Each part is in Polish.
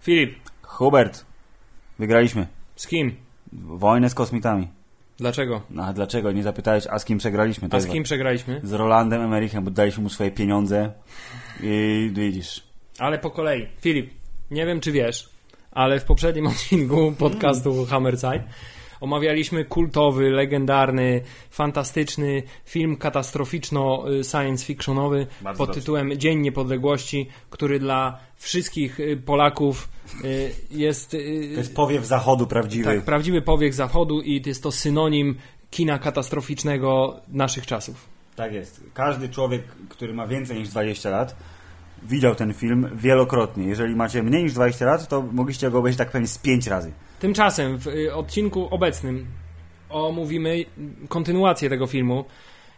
Filip, Hubert, wygraliśmy. z kim? Wojnę z kosmitami. Dlaczego? No a dlaczego? Nie zapytałeś, a z kim przegraliśmy? To A z kim przegraliśmy? Z Rolandem Emerichem, bo daliśmy mu swoje pieniądze i widzisz. Ale po kolei. Filip, nie wiem czy wiesz, ale w poprzednim odcinku podcastu Hammerside omawialiśmy kultowy, legendarny, fantastyczny film katastroficzno-science fictionowy Bardzo pod dobrze. tytułem Dzień Niepodległości, który dla wszystkich y, Polaków y, jest, y, To jest powiew zachodu prawdziwy. tak, prawdziwy powiek zachodu i jest to synonim kina katastroficznego naszych czasów. Tak jest. Każdy człowiek, który ma więcej niż 20 lat, widział ten film wielokrotnie. Jeżeli macie mniej niż 20 lat, to mogliście go obejrzeć tak pewnie z 5 razy. Tymczasem w y, odcinku obecnym omówimy kontynuację tego filmu,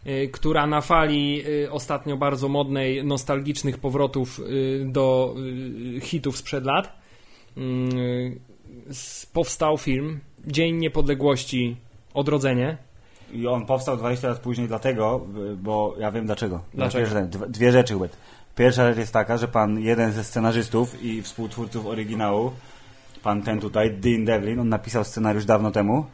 y, która na fali y, ostatnio bardzo modnej, nostalgicznych powrotów do hitów sprzed lat powstał film Dzień Niepodległości Odrodzenie. I on powstał 20 lat później dlatego, bo ja wiem dlaczego. Dlaczego? Dwie, dwie- rzeczy, Hubert. Pierwsza rzecz jest taka, że pan, jeden ze scenarzystów i współtwórców oryginału, pan ten tutaj, Dean Devlin, on napisał scenariusz dawno temu,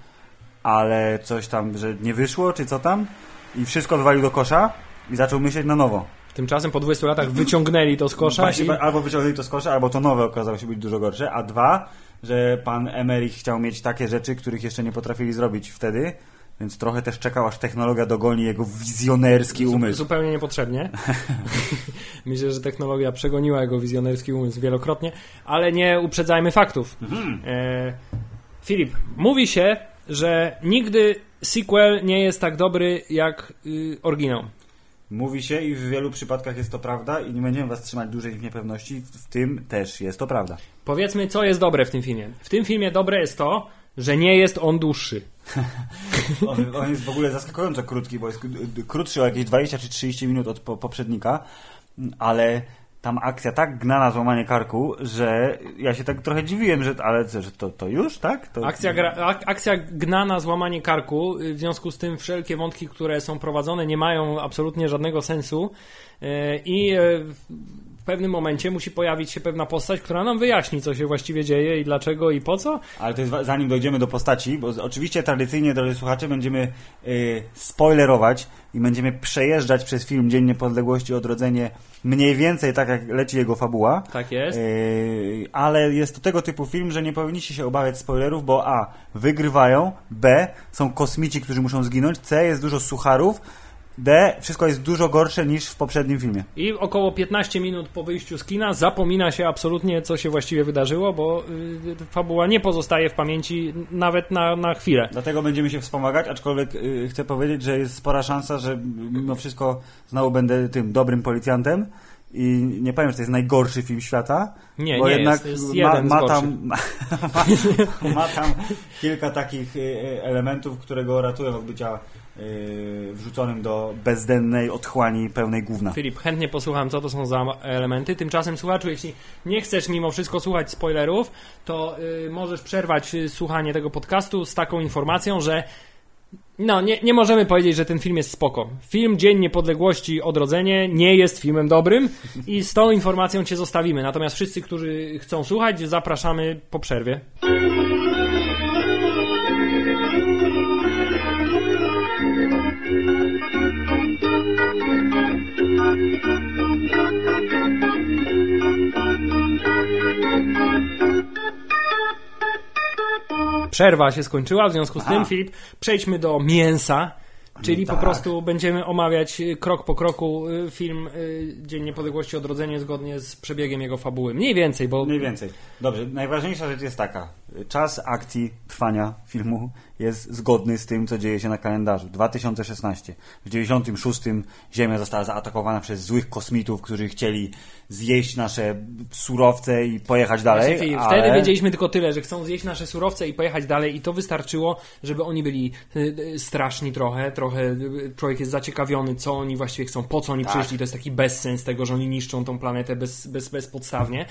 ale coś tam, że nie wyszło, czy co tam, i wszystko wywalił do kosza i zaczął myśleć na nowo. Tymczasem po 20 latach wyciągnęli to z kosza Właśnie, i Albo wyciągnęli to z kosza, albo to nowe okazało się być dużo gorsze, a dwa, że pan Emerich chciał mieć takie rzeczy, których jeszcze nie potrafili zrobić wtedy, więc trochę też czekał, aż technologia dogoni jego wizjonerski umysł. Zupełnie niepotrzebnie. Myślę, że technologia przegoniła jego wizjonerski umysł wielokrotnie, ale nie uprzedzajmy faktów. Mhm. E, Filip, mówi się, że nigdy sequel nie jest tak dobry jak y, oryginał. Mówi się i w wielu przypadkach jest to prawda i nie będziemy was trzymać dłużej w niepewności, w tym też jest to prawda. Powiedzmy, co jest dobre w tym filmie. W tym filmie dobre jest to, że nie jest on dłuższy. On, jest w ogóle zaskakująco krótki, bo jest krótszy o jakieś 20 czy 30 minut od po, poprzednika, ale tam akcja tak gna na złamanie karku, że ja się tak trochę dziwiłem, że ale że to, to już, tak? To, Akcja, gra, ak, akcja gna na złamanie karku, y, w związku z tym wszelkie wątki, które są prowadzone, nie mają absolutnie żadnego sensu y, i y, pewnym momencie musi pojawić się pewna postać, która nam wyjaśni, co się właściwie dzieje i dlaczego i po co. Ale to jest zanim dojdziemy do postaci, bo oczywiście tradycyjnie, drodzy słuchacze, będziemy y, spoilerować i będziemy przejeżdżać przez film Dzień Niepodległości Odrodzenie mniej więcej tak, jak leci jego fabuła. Tak jest. Yy, ale jest to tego typu film, że nie powinniście się obawiać spoilerów, bo A. Wygrywają, B. Są kosmici, którzy muszą zginąć, C. Jest dużo sucharów, D. Wszystko jest dużo gorsze niż w poprzednim filmie. I około 15 minut po wyjściu z kina zapomina się absolutnie, co się właściwie wydarzyło, bo y, fabuła nie pozostaje w pamięci nawet na, na chwilę. Dlatego będziemy się wspomagać, aczkolwiek yy, chcę powiedzieć, że jest spora szansa, że mimo wszystko znowu będę tym dobrym policjantem. I nie powiem, że to jest najgorszy film świata, Nie, bo nie jednak jest, jest ma, ma, tam, ma, ma tam kilka takich y, elementów, które go ratują od bycia y, wrzuconym do bezdennej otchłani pełnej gówna. Filip, chętnie posłucham, co to są za elementy. Tymczasem, słuchaczu, jeśli nie chcesz mimo wszystko słuchać spoilerów, to y, możesz przerwać y, słuchanie tego podcastu z taką informacją, że no, nie, nie możemy powiedzieć, że ten film jest spoko. Film Dzień Niepodległości Odrodzenie nie jest filmem dobrym i z tą informacją cię zostawimy. Natomiast wszyscy, którzy chcą słuchać, zapraszamy po przerwie. Przerwa się skończyła, w związku z Aha. tym, Filip, przejdźmy do mięsa. Czyli po tak. prostu będziemy omawiać y, krok po kroku y, film y, Dzień Niepodległości Odrodzenie zgodnie z przebiegiem jego fabuły. Mniej więcej, bo Mniej więcej. Dobrze, najważniejsza rzecz jest taka. Czas akcji trwania filmu jest zgodny z tym, co dzieje się na kalendarzu. 2016. W 96 Ziemia została zaatakowana przez złych kosmitów, którzy chcieli zjeść nasze surowce i pojechać dalej. Właśnie, ale... Wtedy wiedzieliśmy tylko tyle, że chcą zjeść nasze surowce i pojechać dalej i to wystarczyło, żeby oni byli straszni trochę, trochę y, człowiek jest zaciekawiony, co oni właściwie chcą, po co oni Tak. przyszli, to jest taki bezsens tego, że oni niszczą tą planetę bez, bez, bezpodstawnie.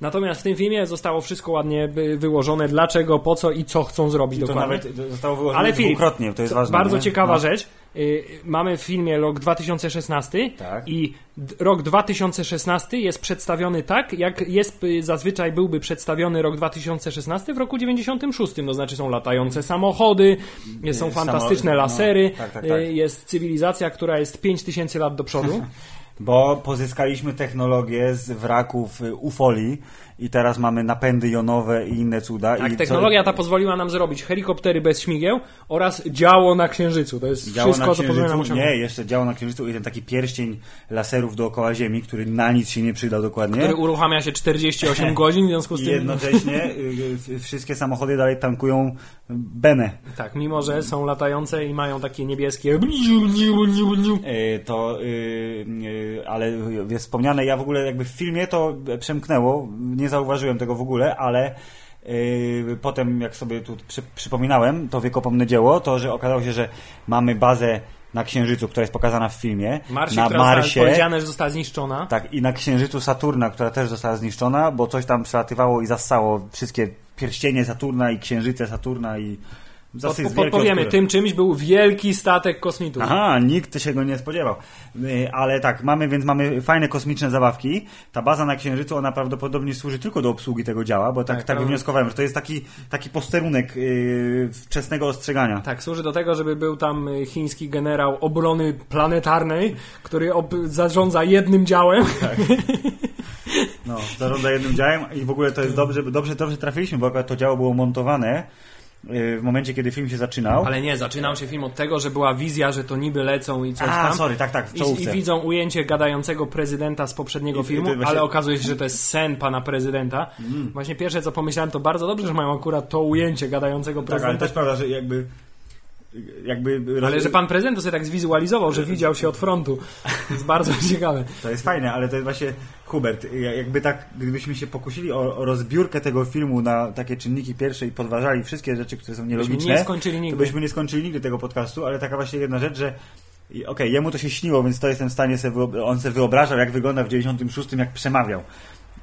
Natomiast w tym filmie zostało wszystko ładnie by- wyłożone, dlaczego, po co i co chcą zrobić To dokładnie. nawet zostało wyłożone Ale Filip, dwukrotnie, to jest ważne. Bardzo nie? ciekawa No. rzecz. Y, mamy w filmie rok 2016 Tak. i rok 2016 jest przedstawiony tak, jak jest y, zazwyczaj byłby przedstawiony rok 2016 w roku 96. To znaczy są latające samochody, y, są Samo- fantastyczne no, lasery, tak, tak, y, tak. jest cywilizacja, która jest 5000 lat do przodu. Bo pozyskaliśmy technologię z wraków y, ufolii i teraz mamy napędy jonowe i inne cuda. Tak, i technologia co, ta pozwoliła nam zrobić helikoptery bez śmigieł oraz działo na Księżycu. To jest Działo wszystko, na co pozwoli nam księżycu, osiągnąć. nie, jeszcze działo na księżycu i ten taki pierścień laserów dookoła Ziemi, który na nic się nie przydał dokładnie. Który uruchamia się 48 godzin, w związku z I tym... jednocześnie y, y, wszystkie samochody dalej tankują benę. Tak, mimo że są latające i mają takie niebieskie. Y, To, y, y, ale wspomniane, ja w ogóle jakby w filmie to przemknęło, nie zauważyłem tego w ogóle, ale y, potem jak sobie tu przy, przypominałem to wiekopomne dzieło, to że okazało się, że mamy bazę na Księżycu, która jest pokazana w filmie, Marsie, na która Marsie, powiedziane, że została zniszczona. tak, i na Księżycu Saturna, która też została zniszczona, bo coś tam przelatywało i zassało wszystkie pierścienie Saturna i księżyce Saturna i Pod, podpowiemy, tym czymś był wielki statek kosmitów. Aha, nikt się go nie spodziewał. Y, Ale tak, mamy więc mamy fajne kosmiczne zabawki. Ta baza na Księżycu, ona prawdopodobnie służy tylko do obsługi tego działa, bo tak, Tak, tak, wywnioskowałem, że to jest taki, taki posterunek yy, wczesnego ostrzegania. Tak, służy do tego, żeby był tam y, chiński generał obrony planetarnej, który zarządza jednym działem. No, zarządza jednym działem i w ogóle to jest dobrze, dobrze, dobrze trafiliśmy, bo akurat to działo było montowane w momencie, kiedy film się zaczynał. Ale nie, zaczynał się film od tego, że była wizja, że to niby lecą i coś A, tam. sorry, tak, tak, w I, I czołówce. widzą ujęcie gadającego prezydenta z poprzedniego I- i filmu, właśnie- ale okazuje się, że to jest sen pana prezydenta. Mm. Właśnie pierwsze co pomyślałem, to bardzo dobrze, że mają akurat to ujęcie gadającego Tak, ale prezydenta. też prawda, że jakby jakby Ale że pan prezydent to sobie tak zwizualizował, że widział się od frontu. To jest bardzo ciekawe. To jest fajne, ale to jest właśnie Hubert, ja- jakby tak, gdybyśmy się pokusili o, o rozbiórkę tego filmu na takie czynniki pierwsze i podważali wszystkie rzeczy, które są nielogiczne, nie skończyli to nigdy. byśmy nie skończyli nigdy tego podcastu, ale taka właśnie jedna rzecz, że okej, jemu to się śniło, więc to jestem w stanie sobie, on sobie wyobrażał, jak wygląda w 96, jak przemawiał.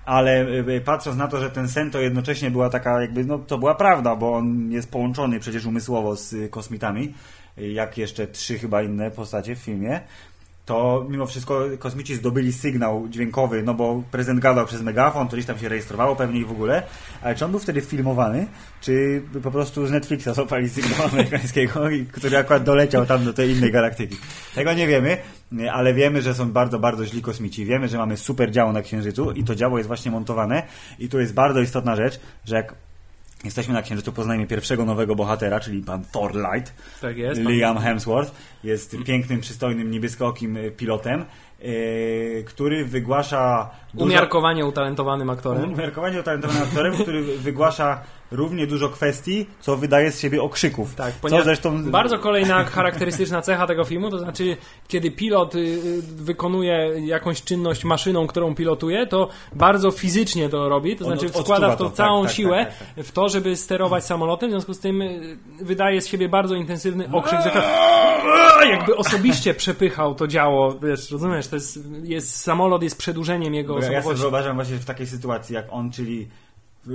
Ale y, y, patrząc na to, że ten sen to jednocześnie była taka jakby, no to była prawda, bo on jest połączony przecież umysłowo z y, kosmitami, jak jeszcze trzy chyba inne postacie w filmie, to mimo wszystko kosmici zdobyli sygnał dźwiękowy, no bo prezydent gadał przez megafon, gdzieś tam się rejestrowało pewnie i w ogóle, ale czy on był wtedy filmowany, czy po prostu z Netflixa złapali sygnał amerykańskiego, który akurat doleciał tam do tej innej galaktyki. Tego nie wiemy, ale wiemy, że są bardzo, bardzo źli kosmici. Wiemy, że mamy super działo na Księżycu i to działo jest właśnie montowane i tu jest bardzo istotna rzecz, że jak jesteśmy na Księżycu, poznajemy pierwszego nowego bohatera, czyli pan Thor Light, Tak jest. Liam Hemsworth jest pięknym, przystojnym, niebieskookim y, pilotem, y, który wygłasza dużo... Umiarkowanie utalentowanym aktorem. Umiarkowanie utalentowanym aktorem, który wygłasza równie dużo kwestii, co wydaje z siebie okrzyków. Tak, co zresztą... bardzo kolejna charakterystyczna cecha tego filmu, to znaczy kiedy pilot y, y, wykonuje jakąś czynność maszyną, którą pilotuje, to bardzo fizycznie to robi, to On znaczy wkłada w to to, całą tak, tak, siłę tak, tak, w to, żeby sterować samolotem, w związku z tym y, wydaje z siebie bardzo intensywny okrzyk, że to jakby osobiście przepychał to działo, wiesz, rozumiesz, to jest, jest samolot jest przedłużeniem jego Ja, ja sobie wyobrażam właśnie w takiej sytuacji, jak on, czyli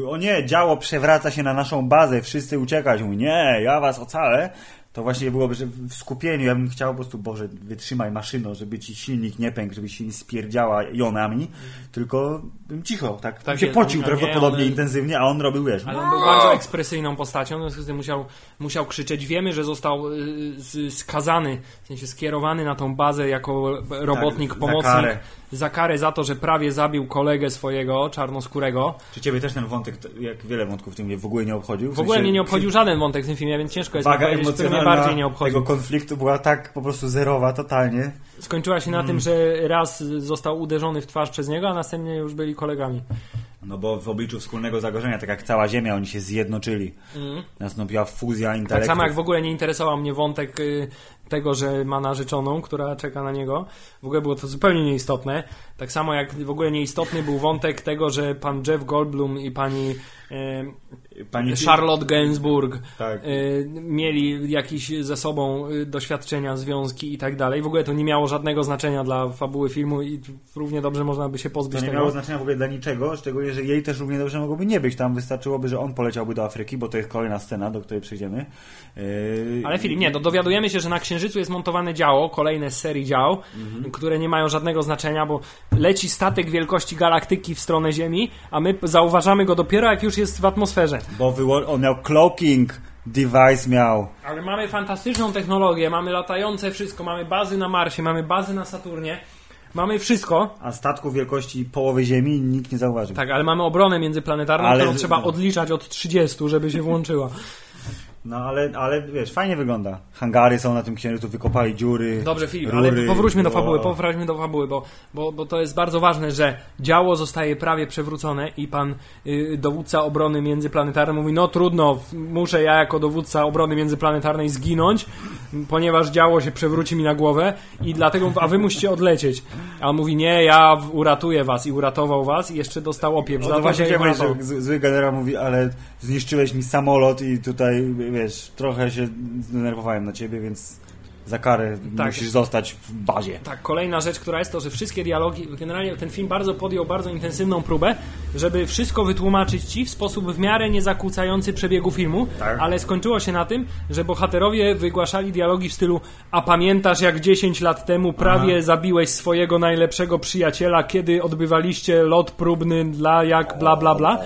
o nie, działo przewraca się na naszą bazę, wszyscy uciekać. Mówi, nie, ja was ocalę. To właśnie byłoby, że w skupieniu ja bym chciał po prostu, Boże, wytrzymaj maszyno, żeby ci silnik nie pękł, żeby się nie spierdziała jonami, tylko bym cicho, tak, Tak się jest, pocił prawdopodobnie one- intensywnie, a on robił, wiesz, Ale on był bardzo ekspresyjną postacią, w związku z tym musiał, musiał krzyczeć. Wiemy, że został y, skazany, w sensie skierowany na tą bazę jako robotnik, Tak, za pomocnik. karę. Za karę za to, że prawie zabił kolegę swojego, czarnoskórego. Czy ciebie też ten wątek, jak wiele wątków w tym w ogóle nie obchodził? W ogóle mnie nie obchodził żaden wątek w tym filmie, więc ciężko jest Waga emocjonalna bardziej nie obchodził. tego konfliktu była tak po prostu zerowa, totalnie. Skończyła się na Mm. tym, że raz został uderzony w twarz przez niego, a następnie już byli kolegami. No bo w obliczu wspólnego zagrożenia, tak jak cała Ziemia, oni się zjednoczyli. Nastąpiła fuzja Tak intelektu. samo jak w ogóle nie interesował mnie wątek y, tego, że ma narzeczoną, która czeka na niego. W ogóle było to zupełnie nieistotne. Tak samo jak w ogóle nieistotny był wątek tego, że pan Jeff Goldblum i pani e, Pani Charlotte Gainsbourg Tak. e, mieli jakieś ze sobą e, doświadczenia, związki i tak dalej. W ogóle to nie miało żadnego znaczenia dla fabuły filmu i równie dobrze można by się pozbyć To nie tego. miało znaczenia w ogóle dla niczego, szczególnie, że jej też równie dobrze mogłoby nie być. Tam wystarczyłoby, że on poleciałby do Afryki, bo to jest kolejna scena, do której przejdziemy. Yy, Ale Filip, nie, no dowiadujemy się, że na Księżycu jest montowane działo, kolejne z serii dział, Mhm. które nie mają żadnego znaczenia, bo leci statek wielkości galaktyki w stronę Ziemi, a my zauważamy go dopiero jak już jest w atmosferze. Bo on miał cloaking device miał. Ale mamy fantastyczną technologię, mamy latające wszystko, mamy bazy na Marsie, mamy bazy na Saturnie, mamy wszystko. A statku wielkości połowy Ziemi nikt nie zauważył. Tak, ale mamy obronę międzyplanetarną, Ale- którą trzeba odliczać od 30, żeby się włączyła. No ale, ale wiesz, fajnie wygląda. Hangary są na tym księżycu, wykopali dziury. Dobrze, Filip, rury, ale powróćmy do fabuły, powróćmy do fabuły, bo, bo, bo to jest bardzo ważne, że działo zostaje prawie przewrócone i pan y, dowódca obrony międzyplanetarnej mówi, no trudno, muszę ja jako dowódca obrony międzyplanetarnej zginąć, ponieważ działo się przewróci mi na głowę i dlatego, a wy musicie odlecieć. A on mówi, nie, ja uratuję was i uratował was i jeszcze dostał opiew. No to, właśnie że zły generał mówi, ale zniszczyłeś mi samolot i tutaj, wiesz, trochę się zdenerwowałem na ciebie, więc za karę Tak. musisz zostać w bazie. Tak, kolejna rzecz, która jest to, że wszystkie dialogi, generalnie ten film bardzo podjął bardzo intensywną próbę, żeby wszystko wytłumaczyć ci w sposób w miarę nie zakłócający przebiegu filmu, Tak. ale skończyło się na tym, że bohaterowie wygłaszali dialogi w stylu a pamiętasz jak 10 lat temu prawie Aha. zabiłeś swojego najlepszego przyjaciela, kiedy odbywaliście lot próbny dla jak bla bla bla.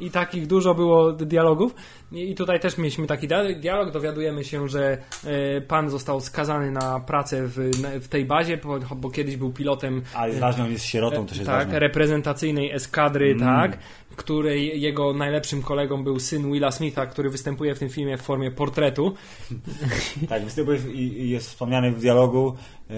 I takich dużo było dialogów. I tutaj też mieliśmy taki dia- dialog. Dowiadujemy się, że e, pan został skazany na pracę w, w tej bazie, bo, bo kiedyś był pilotem jest ważne, on jest sierotą, też jest tak, ważne. reprezentacyjnej eskadry, Mm. tak, której jego najlepszym kolegą był syn Willa Smitha, który występuje w tym filmie w formie portretu. Tak, występuje i jest wspomniany w dialogu, e,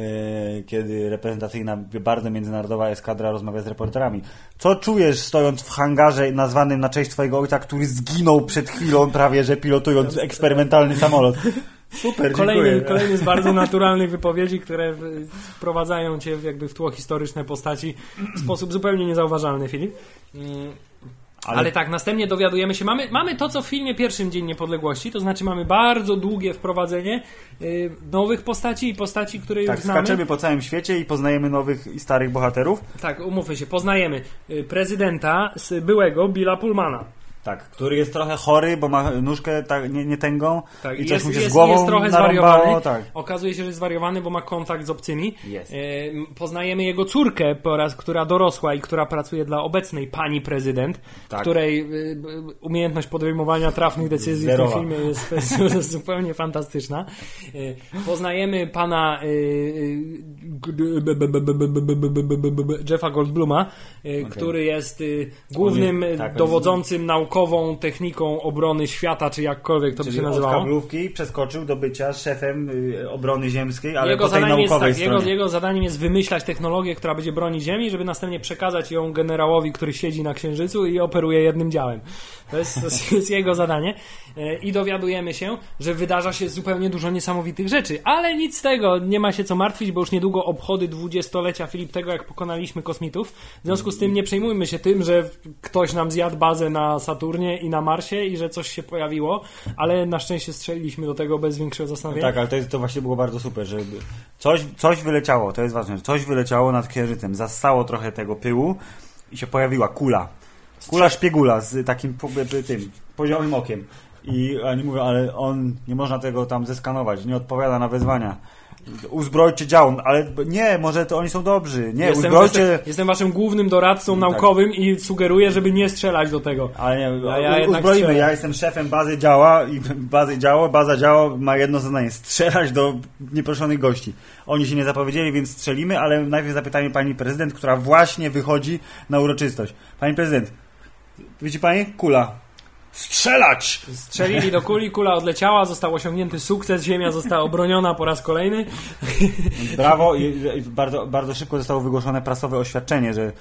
kiedy reprezentacyjna, bardzo międzynarodowa eskadra rozmawia z reporterami. Co czujesz stojąc w hangarze nazwanym na cześć twojego ojca, który zginął przed chwilą prawie, że pilotując eksperymentalny samolot? Super, Kolejny, dziękuję. kolejny z bardzo naturalnych wypowiedzi, które wprowadzają cię jakby w tło historyczne postaci w sposób zupełnie niezauważalny, Filip. Mm, Ale... tak, następnie dowiadujemy się, mamy, mamy to, co w filmie Pierwszym Dzień Niepodległości, to znaczy mamy bardzo długie wprowadzenie y, nowych postaci i postaci, które Tak, już znamy. skaczemy po całym świecie i poznajemy nowych i starych bohaterów. Tak, umówmy się, poznajemy y, prezydenta z byłego Billa Pullmana. Tak, który jest trochę chory, bo ma nóżkę tak, nie, nie tęgą tak, i coś jest, mu się jest, z głową Jest trochę zwariowany. Tak. Okazuje się, że jest zwariowany, bo ma kontakt z obcymi. E, poznajemy jego córkę po raz, która dorosła i która pracuje dla obecnej pani prezydent, tak. której e, umiejętność podejmowania trafnych decyzji Zerowa. w tym filmie jest, jest zupełnie fantastyczna. E, poznajemy pana y, y, Jeffa Goldbluma, e, okay. który jest głównym tak, dowodzącym naukowcem naukową techniką obrony świata, czy jakkolwiek to by Czyli się od nazywało. kablówki przeskoczył do bycia szefem y, obrony ziemskiej, ale jego po tej zadaniem, jest, naukowej tak, jego, jego zadaniem jest wymyślać technologię, która będzie bronić Ziemi, żeby następnie przekazać ją generałowi, który siedzi na Księżycu i operuje jednym działem. To jest, to jest- jest jego zadanie. E, I dowiadujemy się, że wydarza się zupełnie dużo niesamowitych rzeczy. Ale nic z tego, nie ma się co martwić, bo już niedługo obchody dwudziestolecia Filip tego, jak pokonaliśmy kosmitów. W związku z tym nie przejmujmy się tym, że ktoś nam zjadł bazę na Saturnie i na Marsie i że coś się pojawiło, ale na szczęście strzeliliśmy do tego bez większego zastanowienia. Tak, ale to, jest, to właśnie było bardzo super, że coś, coś wyleciało, to jest ważne, coś wyleciało nad księżycem, zassało trochę tego pyłu i się pojawiła kula. Kula szpiegula z takim tym poziomym okiem. I oni mówią, ale on nie można tego tam zeskanować, nie odpowiada na wezwania. Uzbrojcie dział, ale nie, może to oni są dobrzy. Nie, Jestem, uzbrojcie. jestem, jestem waszym głównym doradcą naukowym i sugeruję, żeby nie strzelać do tego. Ale nie, Ja- ja uzbroimy. Ja jestem szefem bazy działa i bazy działa, baza działa ma jedno zadanie, strzelać do nieproszonych gości. Oni się nie zapowiedzieli, więc strzelimy, ale najpierw zapytajmy pani prezydent, która właśnie wychodzi na uroczystość. Pani prezydent, widzi pani? Kula. Strzelać! Strzelili do kuli, kula odleciała, został osiągnięty sukces, ziemia została obroniona po raz kolejny. Brawo i, i bardzo, bardzo szybko zostało wygłoszone prasowe oświadczenie, że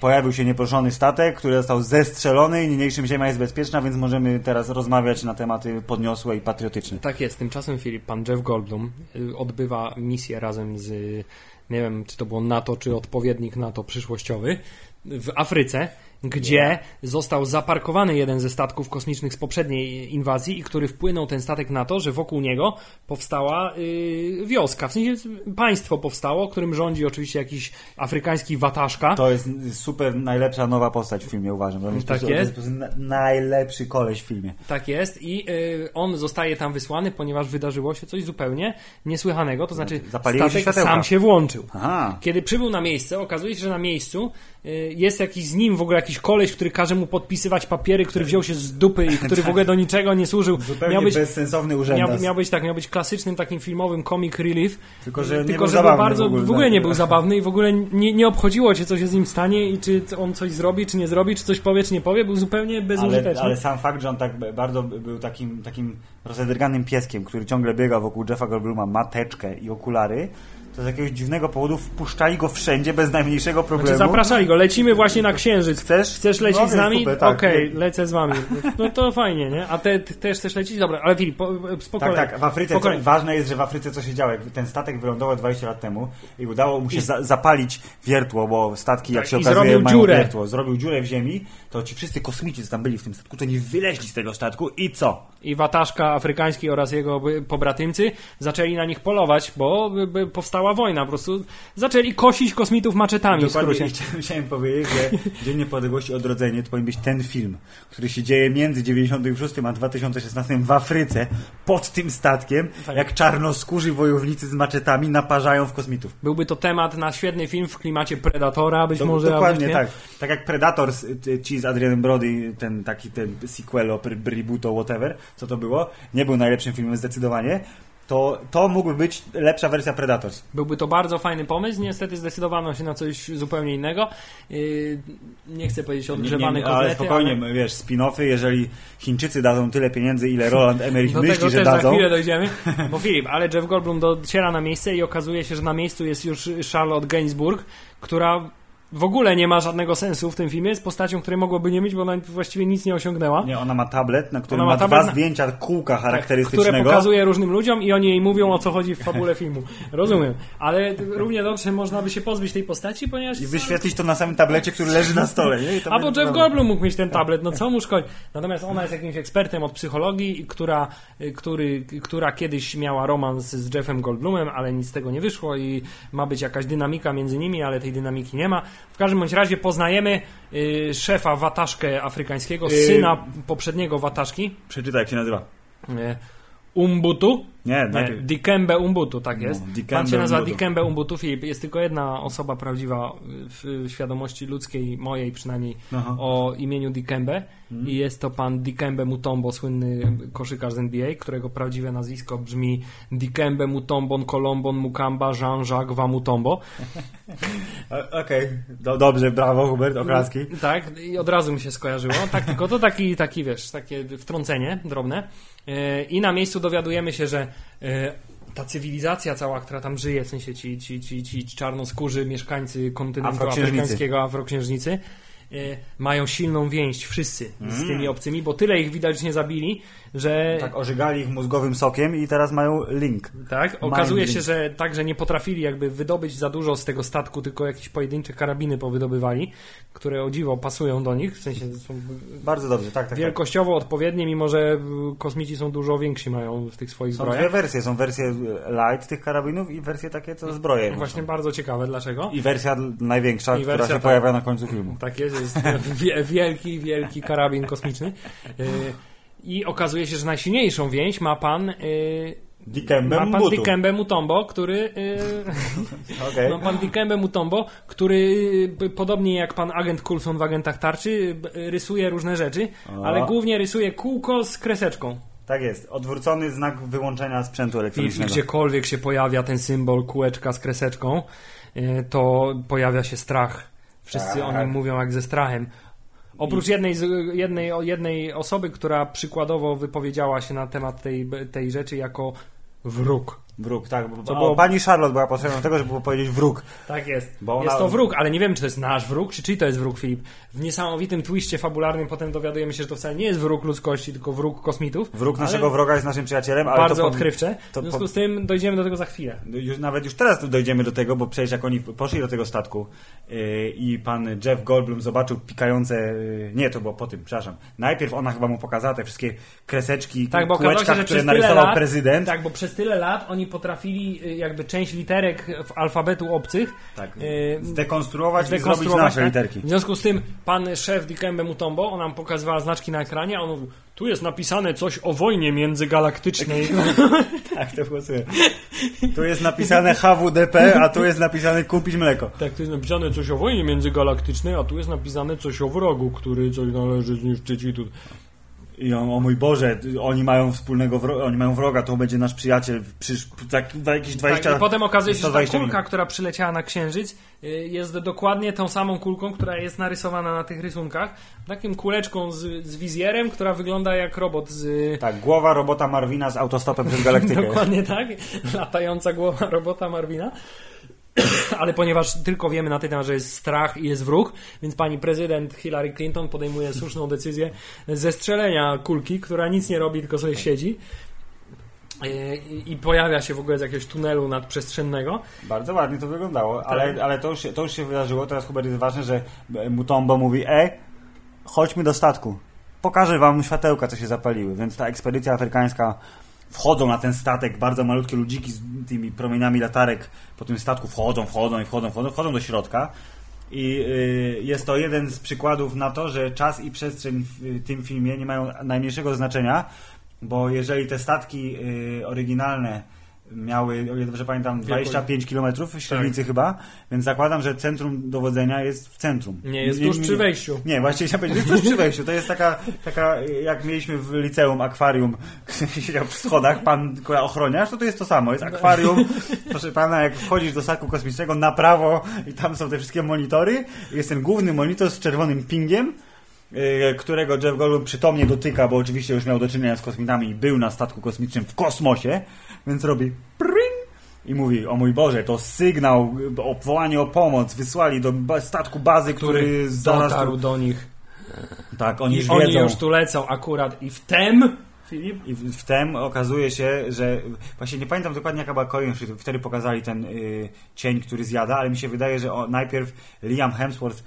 pojawił się nieproszony statek, który został zestrzelony i niniejszym ziemia jest bezpieczna, więc możemy teraz rozmawiać na tematy podniosłe i patriotyczne. Tak jest, tymczasem Filip, pan Jeff Goldblum y, odbywa misję razem z, y, nie wiem czy to było NATO, czy odpowiednik NATO przyszłościowy w Afryce gdzie został zaparkowany jeden ze statków kosmicznych z poprzedniej inwazji i który wpłynął ten statek na to, że wokół niego powstała y, wioska, w sensie państwo powstało, którym rządzi oczywiście jakiś afrykański wataszka. To jest super najlepsza nowa postać w filmie, uważam. To jest, Tak prostu- jest. To jest najlepszy koleś w filmie. Tak jest i y, on zostaje tam wysłany, ponieważ wydarzyło się coś zupełnie niesłychanego, to znaczy Zapaliły statek światełka. sam się włączył. Aha. Kiedy przybył na miejsce, okazuje się, że na miejscu y, jest jakiś z nim w ogóle jakiś koleś, który każe mu podpisywać papiery, który wziął się z dupy i który w ogóle do niczego nie służył. Zupełnie Miał być, bezsensowny urzędas. miał, miał być tak, miał być klasycznym takim filmowym comic relief. Tylko, że nie tylko, był że był bardzo, w ogóle, w ogóle tak. nie był zabawny i w ogóle nie, nie obchodziło cię, co się z nim stanie i czy on coś zrobi, czy nie zrobi, czy coś powie, czy nie powie. Był zupełnie Ale, bezużyteczny. ale sam fakt, że on tak bardzo był takim, takim rozedrganym pieskiem, który ciągle biega wokół Jeffa Goldbluma, ma teczkę i okulary, to z jakiegoś dziwnego powodu wpuszczali go wszędzie bez najmniejszego problemu. Znaczy zapraszali go, lecimy właśnie na księżyc. Chcesz? Chcesz lecieć No, z nami? super, tak. Okej, lecę z wami. No to fajnie, nie? A ty, ty też chcesz lecieć? Dobra, ale Filip, po, spokojnie. Tak, tak. W Afryce, co, ważne jest, że w Afryce co się działo. Jak ten statek wylądował 20 lat temu i udało mu się za, zapalić wiertło, bo statki, jak Tak, się i okazuje, mają dziurę. wiertło. Zrobił dziurę w ziemi, to ci wszyscy kosmici, co tam byli w tym statku, to nie wyleźli z tego statku i co? I wataszka afrykański oraz jego pobratymcy zaczęli na nich polować, bo by, powstała wojna. Po prostu zaczęli kosić kosmitów maczetami. W Dokładnie skrócie. i chciałem, powiedzieć, że Dzień Niepodległości Odrodzenie to powinien być ten film, który się dzieje między 96 a 2016 w Afryce, pod tym statkiem, Tak. jak czarnoskórzy wojownicy z maczetami naparzają w kosmitów. Byłby to temat na świetny film w klimacie Predatora, być Do, może. dokładnie tak. Tak jak Predator, z- ci z Adrianem Brody, ten taki ten sequel, rebooto, whatever, co to było, nie był najlepszym filmem zdecydowanie, to, to mógłby być lepsza wersja Predators. Byłby to bardzo fajny pomysł. Niestety zdecydowano się na coś zupełnie innego. Yy, nie chcę powiedzieć odgrzewany Nie, nie, ale kotlety, spokojnie, ale wiesz, spin-offy, jeżeli Chińczycy dadzą tyle pieniędzy, ile Roland Emmerich do myśli, tego że też za dadzą, chwilę dojdziemy. Bo Filip, ale Jeff Goldblum dociera na miejsce i okazuje się, że na miejscu jest już Charlotte Gainsbourg, która w ogóle nie ma żadnego sensu w tym filmie, z postacią, której mogłoby nie mieć, bo ona właściwie nic nie osiągnęła. Nie, ona ma tablet, na którym Ona ma dwa na- zdjęcia kółka Tak, które charakterystycznego. pokazuje różnym ludziom i oni jej mówią o co chodzi w fabule filmu. Rozumiem. Ale równie dobrze można by się pozbyć tej postaci, ponieważ... I wyświetlić to na samym tablecie, który leży na stole. Nie? Albo Jeff Goldblum mógł mieć ten tablet, no co mu szkodzi? Natomiast ona jest jakimś ekspertem od psychologii, która, który, która kiedyś miała romans z Jeffem Goldblumem, ale nic z tego nie wyszło i ma być jakaś dynamika między nimi, ale tej dynamiki nie ma. W każdym bądź razie poznajemy y, szefa wataszkę afrykańskiego, Y- syna poprzedniego wataszki, Przeczytaj, jak się nazywa. y, Umbutu. Nie, Nie, najpierw. Dikembe Umbutu, tak No, jest. Dikembe Pan się nazywa Umbutu. Dikembe Umbutu, Filip. Jest tylko jedna osoba prawdziwa w świadomości ludzkiej, mojej przynajmniej, Aha. o imieniu Dikembe i jest to pan Dikembe Mutombo, słynny koszykarz z NBA, którego prawdziwe nazwisko brzmi Dikembe Mutombon Kolombon Mukamba Jean-Jacques Wamutombo. Okej, Do, dobrze, brawo Hubert, oklaski. Tak, i od razu mi się skojarzyło. Tak, tylko to taki, taki wiesz, takie wtrącenie drobne. E, I na miejscu dowiadujemy się, że ta cywilizacja cała, która tam żyje, w sensie ci, ci, ci, ci czarnoskórzy mieszkańcy kontynentu Afroksiężnicy. afrykańskiego, afroksiężnicy, e, mają silną więź wszyscy Mm. z tymi obcymi, bo tyle ich widocznie zabili, że Tak, ożygali ich mózgowym sokiem i teraz mają link. Tak, okazuje się, że także nie potrafili jakby wydobyć za dużo z tego statku, tylko jakieś pojedyncze karabiny powydobywali, które o dziwo pasują do nich, w sensie są Bardzo dobrze, tak, tak. tak. wielkościowo odpowiednie, mimo że y, kosmici są dużo więksi, mają w tych swoich Są dwie zbrojach. wersje, są wersje e, light tych karabinów i wersje takie, co zbroje. Właśnie bardzo ciekawe, dlaczego? I wersja największa, I która wersja się tak. pojawia na końcu filmu. Tak jest, jest wie- wielki, wielki karabin kosmiczny. Y, I okazuje się, że najsilniejszą więź ma pan, y, Dikembe ma pan. Dikembe Mutombo, który y, Okej. No, pan Dikembe Mutombo, który podobnie jak pan agent Coulson w agentach tarczy, rysuje różne rzeczy, O. ale głównie rysuje kółko z kreseczką. Tak jest, odwrócony znak wyłączenia sprzętu I, I elektronicznego. gdziekolwiek się pojawia ten symbol kółeczka z kreseczką, to pojawia się strach. Wszyscy Tak. o nim mówią jak ze strachem. Oprócz jednej, jednej, jednej osoby, która przykładowo wypowiedziała się na temat tej, tej rzeczy jako wróg. Wróg, tak. Bo, Co o, było- Pani Charlotte była potrzebna do tego, żeby powiedzieć wróg. Tak jest. Bo ona- Jest to wróg, ale nie wiem, czy to jest nasz wróg, czy czyj to jest wróg, Filip. W niesamowitym twiście fabularnym potem dowiadujemy się, że to wcale nie jest wróg ludzkości, tylko wróg kosmitów. Wróg Ale naszego wroga jest naszym przyjacielem, ale Bardzo to po- odkrywcze. to w związku po- z tym dojdziemy do tego za chwilę. Już, nawet już teraz dojdziemy do tego, bo przecież jak oni poszli do tego statku yy, i pan Jeff Goldblum zobaczył pikające... Yy, nie, to było po tym, przepraszam. Najpierw ona chyba mu pokazała te wszystkie kreseczki, Tak, bo kółeczka, się, które narysował lat, prezydent. Tak, bo przez tyle lat oni potrafili y, jakby część literek w alfabetu obcych Tak, y, zdekonstruować, i zrobić zdekonstruować, nasze tak? literki. W związku z tym pan szef Dikembe Mutombo, on nam pokazywała znaczki na ekranie, a on mówił, tu jest napisane coś o wojnie międzygalaktycznej. Tak, to było sobie. Tu jest napisane HWDP, a tu jest napisane kupić mleko. tak, tu jest napisane coś o wojnie międzygalaktycznej, a tu jest napisane coś o wrogu, który coś należy zniszczyć i tu... I on, o mój Boże, oni mają wspólnego wroga, oni mają wroga, to będzie nasz przyjaciel. Przysz, tak, za jakieś 20 Tak, I potem okazuje się, że ta 120 kulka, minut. która przyleciała na Księżyc, y, jest dokładnie tą samą kulką, która jest narysowana na tych rysunkach. Takim kuleczką z, z wizjerem, która wygląda jak robot z... Tak, głowa robota Marwina z autostopem przez galaktykę. Dokładnie tak. Latająca głowa robota Marvina. Ale ponieważ tylko wiemy na ten temat, że jest strach i jest wróg, więc pani prezydent Hillary Clinton podejmuje słuszną decyzję zestrzelenia kulki, która nic nie robi, tylko sobie siedzi. Yy, I, pojawia się w ogóle z jakiegoś tunelu nadprzestrzennego. Bardzo ładnie to wyglądało, ale, Tak. ale to, już się, to już się wydarzyło. Teraz Hubert jest ważne, że Mutombo mówi, e, chodźmy do statku. Pokażę wam światełka, co się zapaliły. Więc ta ekspedycja afrykańska wchodzą na ten statek, bardzo malutkie ludziki z tymi promieniami latarek po tym statku wchodzą, wchodzą i wchodzą, wchodzą, wchodzą do środka. I y, jest to jeden z przykładów na to, że czas i przestrzeń w y, tym filmie nie mają najmniejszego znaczenia, bo jeżeli te statki y, oryginalne miały, o ile dobrze pamiętam, 25 km w średnicy chyba, więc zakładam, że centrum dowodzenia jest w centrum. Nie, jest tuż przy wejściu. Nie, właściwie chciałem powiedzieć, że tuż przy wejściu. To jest taka, taka jak mieliśmy w liceum akwarium, siedział przy schodach, pan ochroniarz, to to jest to samo. Jest akwarium, proszę pana, jak wchodzisz do statku kosmicznego na prawo i tam są te wszystkie monitory, jest ten główny monitor z czerwonym pingiem, yy, którego Jeff Goldblum przytomnie dotyka, bo oczywiście już miał do czynienia z kosmitami i był na statku kosmicznym w kosmosie, więc robi pring i mówi, o mój Boże, to sygnał, o wołanie o pomoc, wysłali do statku bazy, który, Który zaraz... dotarł do nich. Tak, oni I już oni wiedzą. już tu lecą akurat. I wtem, Filip, I w, wtem okazuje się, że właśnie nie pamiętam dokładnie jaka była kolejność, wtedy pokazali ten y, cień, który zjada, ale mi się wydaje, że o, najpierw Liam Hemsworth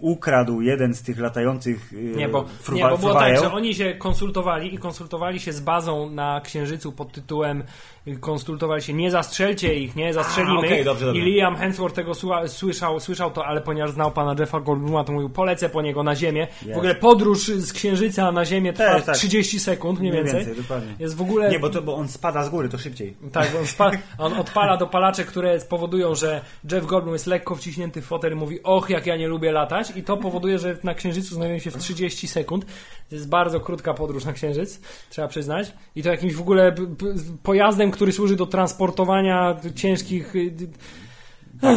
ukradł jeden z tych latających y, Nie, bo, fruwa- nie, bo było tak, że oni się konsultowali i konsultowali się z bazą na Księżycu pod tytułem y, konsultowali się, nie zastrzelcie ich, nie zastrzelimy A, ich. dobrze, dobrze. I Liam Hemsworth tego słyszał, słyszał to, ale ponieważ znał pana Jeffa Goldbluma, to mówił, polecę po niego na Ziemię. Jest. W ogóle podróż z Księżyca na Ziemię trwa Tak, tak. 30 sekund mniej więcej. dokładnie. Jest w ogóle... Nie, bo, to, bo on spada z góry, to szybciej. Tak, on, spa- on odpala dopalacze, które spowodują, że Jeff Goldblum jest lekko wciśnięty w fotel i mówi och, jak ja nie lubię latać i to powoduje, że na Księżycu znajduje się w 30 sekund. To jest bardzo krótka podróż na Księżyc, trzeba przyznać. I to jakimś w ogóle pojazdem, który służy do transportowania ciężkich... y,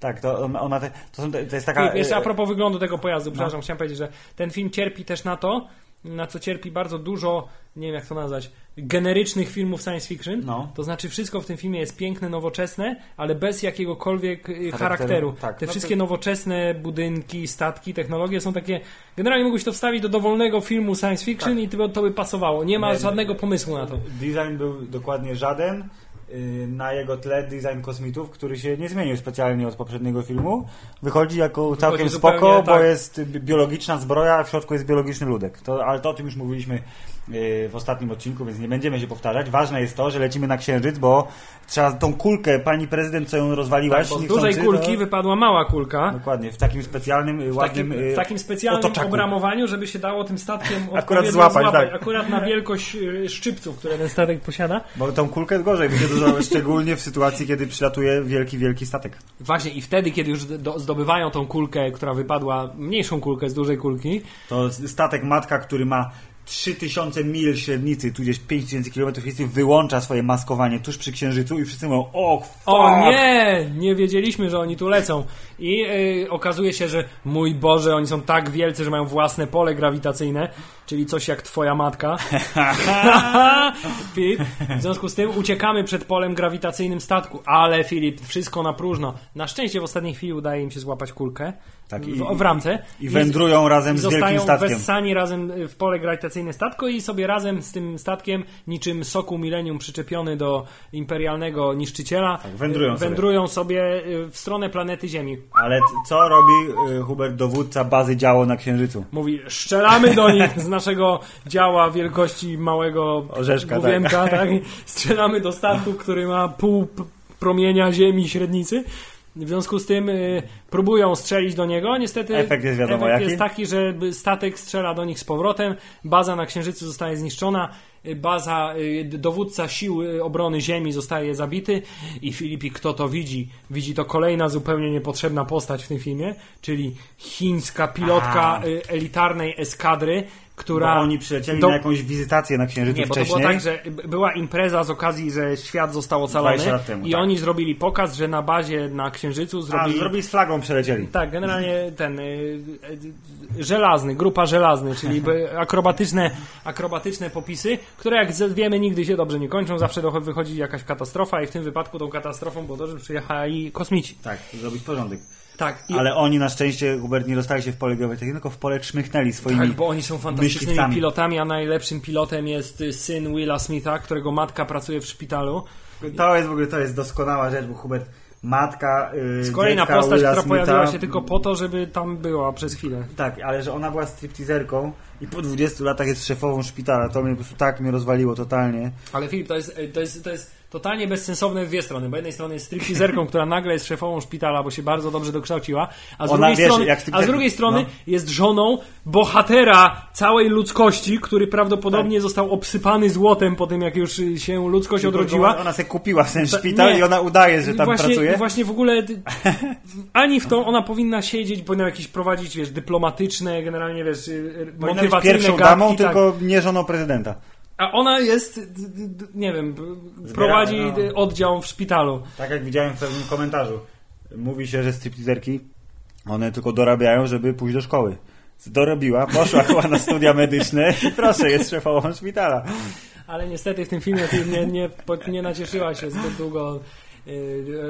Tak, to on, ma te, to, są, to jest taka... Filip, jeszcze a e, propos wyglądu tego pojazdu, No. przepraszam, chciałem powiedzieć, że ten film cierpi też na to, na co cierpi bardzo dużo, nie wiem jak to nazwać, generycznych filmów science fiction. No. To znaczy wszystko w tym filmie jest piękne, nowoczesne, ale bez jakiegokolwiek y, charakteru. Charakteru, tak. Te No to- wszystkie nowoczesne budynki, statki, technologie są takie... Generalnie mógłbyś to wstawić do dowolnego filmu science fiction i to by, to by pasowało. Nie ma Tak. Nie, żadnego pomysłu na to. Design był dokładnie żaden. Yy, Na jego tle design kosmitów, który się nie zmienił specjalnie od poprzedniego filmu. Wychodzi jako całkiem zupełnie spoko, bo tak. jest bi- biologiczna zbroja, a w środku jest biologiczny ludek. To, ale to o tym już mówiliśmy w ostatnim odcinku, więc nie będziemy się powtarzać. Ważne jest to, że lecimy na księżyc, bo trzeba tą kulkę, pani prezydent, co ją rozwaliłaś, Bo z dużej kulki to... wypadła mała kulka. Dokładnie, w takim specjalnym, yy, W ładnym takim, yy, w takim specjalnym otoczaku. obramowaniu, żeby się dało tym statkiem Akurat złapać, złapać. tak. Akurat na wielkość y, szczypców, które ten statek posiada. Bo tą kulkę gorzej będzie dużo, szczególnie w sytuacji, kiedy przylatuje wielki, wielki statek. Właśnie i wtedy, kiedy już do, zdobywają tą kulkę, która wypadła, mniejszą kulkę z dużej kulki, To statek matka, który ma 3000 mil średnicy, tudzież 5000 km średnicy wyłącza swoje maskowanie tuż przy Księżycu i wszyscy mówią, o, fuck! O nie! Nie wiedzieliśmy, że oni tu lecą. I y, okazuje się, że mój Boże, oni są tak wielcy, że mają własne pole grawitacyjne, czyli coś jak twoja matka. Filip, w związku z tym uciekamy przed polem grawitacyjnym statku. Ale Filip, wszystko na próżno. Na szczęście w ostatniej chwili udaje im się złapać kulkę Tak, w, i- w ramce. I wędrują razem I z wielkim zostają statkiem. wessani razem w pole grawitacyjne statku i sobie razem z tym statkiem, niczym soku milenium przyczepiony do imperialnego niszczyciela, Tak, wędrują sobie. wędrują sobie y, w stronę planety Ziemi. Ale co robi y, Hubert, dowódca bazy działo na Księżycu? Mówi, strzelamy do nich z naszego działa wielkości małego Orzeszka, główienka, tak. Strzelamy do statku, który ma pół promienia Ziemi średnicy. W związku z tym y, próbują strzelić do niego. Niestety Efekt jest wiadomo efekt jaki. jest taki, że statek strzela do nich z powrotem. Baza na Księżycu zostaje zniszczona. Y, Baza, y, dowódca sił y, obrony Ziemi zostaje zabity. I Filipi, kto to widzi? Widzi to kolejna zupełnie niepotrzebna postać w tym filmie, czyli chińska pilotka A. y, elitarnej eskadry, która... Bo oni przylecieli do- na jakąś wizytację na Księżycu nie, bo to wcześniej. było tak, że była impreza z okazji, że świat został ocalony 20 lat temu, i tak. oni zrobili pokaz, że na bazie na Księżycu A, zrobili... zrobili z flagą przelecieli. Tak, generalnie ten y, y, żelazny, grupa żelazny, czyli akrobatyczne, akrobatyczne popisy, które jak wiemy nigdy się dobrze nie kończą, zawsze do- wychodzi jakaś katastrofa i w tym wypadku tą katastrofą było to, że przyjechali kosmici. Tak, zrobić porządek. Tak, i, Ale oni na szczęście, Hubert, nie dostali się w pole grawitacyjne, tylko w pole czmychnęli swoimi... tak, bo oni są fantastycznymi myśliwcami. pilotami, a najlepszym pilotem jest y, syn Willa Smitha, którego matka pracuje w szpitalu. To jest w ogóle to jest doskonała rzecz, bo Hubert, matka. Yy, Kolejna dziecka postać, Willa która Smitha, pojawiła się tylko po to, żeby tam była przez chwilę. Tak, ale że ona była stripteaserką i po 20 latach jest szefową szpitala, to mnie po prostu tak mnie rozwaliło totalnie. Ale Filip, to jest, to jest, to jest totalnie bezsensowne w dwie strony. Bo jednej strony jest stripteaserką, która nagle jest szefową szpitala, bo się bardzo dobrze dokształciła, a z, Ona, drugiej, wiesz, strony, a z drugiej strony no. jest żoną bohatera całej ludzkości, który prawdopodobnie został obsypany złotem po tym, jak już się ludzkość odrodziła. Ona sobie kupiła ten szpital nie. i ona udaje, że tam właśnie, pracuje. Właśnie w ogóle ani w to ona powinna siedzieć, powinna jakieś prowadzić, wiesz, dyplomatyczne, generalnie, wiesz, Powinna być motywacyjne pierwszą gadki, damą, tak. tylko nie żoną prezydenta. A ona jest, nie wiem, b- prowadzi no. oddział w szpitalu. Tak jak widziałem w pewnym komentarzu. Mówi się, że stripteaserki, one tylko dorabiają, żeby pójść do szkoły. Dorobiła, poszła chyba na studia medyczne i proszę, jest szefową szpitala. Ale niestety w tym filmie nie, nie, nie nacieszyła się zbyt długo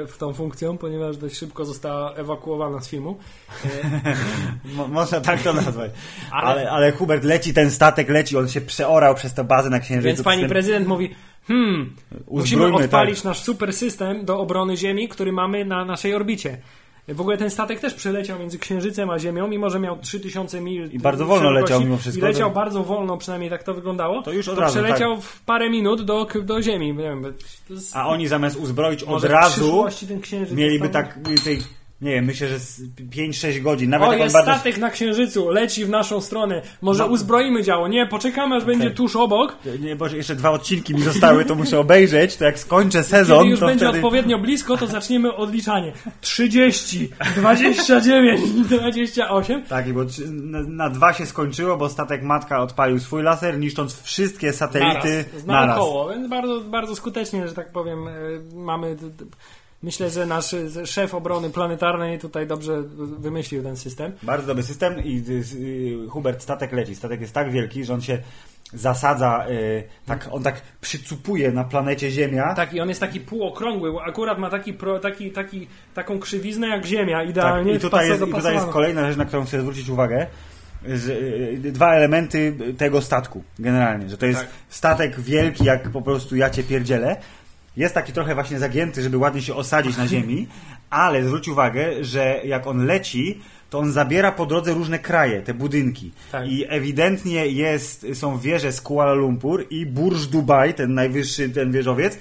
w tą funkcją, ponieważ dość szybko została ewakuowana z filmu. Mo- można tak to nazwać. Ale- Ale, ale Hubert leci, ten statek leci, on się przeorał przez tę bazę na Księżycu. Więc pani prezydent mówi, hmm, musimy Uzbrójmy, odpalić tak. nasz super system do obrony Ziemi, który mamy na naszej orbicie. W ogóle ten statek też przeleciał między Księżycem a Ziemią, mimo że miał 3000 mil. I bardzo wolno leciał mimo wszystko. I leciał bardzo wolno, przynajmniej tak to wyglądało. To już od to razu, przeleciał w parę minut do, do Ziemi. Nie wiem, jest, A oni zamiast uzbroić od razu, mieliby tak więcej, nie wiem, myślę, że z 5-6 godzin. Nawet O, jest bardzo... statek na Księżycu, leci w naszą stronę. Może No. uzbroimy działo. Nie, poczekamy, aż będzie tuż obok. Nie, Boże, jeszcze dwa odcinki mi zostały, to muszę obejrzeć, to jak skończę sezon, Kiedy już to będzie wtedy... odpowiednio blisko, to zaczniemy odliczanie. 30, 29, 28. Tak, i bo na, dwa się skończyło, bo statek matka odpalił swój laser, niszcząc wszystkie satelity Naraz, naraz. naokoło, więc bardzo, bardzo skutecznie, że tak powiem, e, mamy. Myślę, że nasz szef obrony planetarnej tutaj dobrze wymyślił ten system. Bardzo dobry system i y, y, Hubert statek leci. Statek jest tak wielki, że on się zasadza, y, tak, on tak przycupuje na planecie Ziemia. Tak, i on jest taki półokrągły, bo akurat ma taki, pro, taki, taki, taką krzywiznę jak Ziemia, Tak, idealnie. i tutaj jest, i tutaj jest kolejna rzecz, na którą chcę zwrócić uwagę. Że, dwa elementy tego statku generalnie, że to jest Tak. statek wielki jak po prostu ja cię pierdzielę. Jest taki trochę właśnie zagięty, żeby ładnie się osadzić na ziemi, ale zwróć uwagę, że jak on leci, to on zabiera po drodze różne kraje, te budynki. Tak. I ewidentnie jest, są wieże z Kuala Lumpur i Burj Dubai, ten najwyższy ten wieżowiec,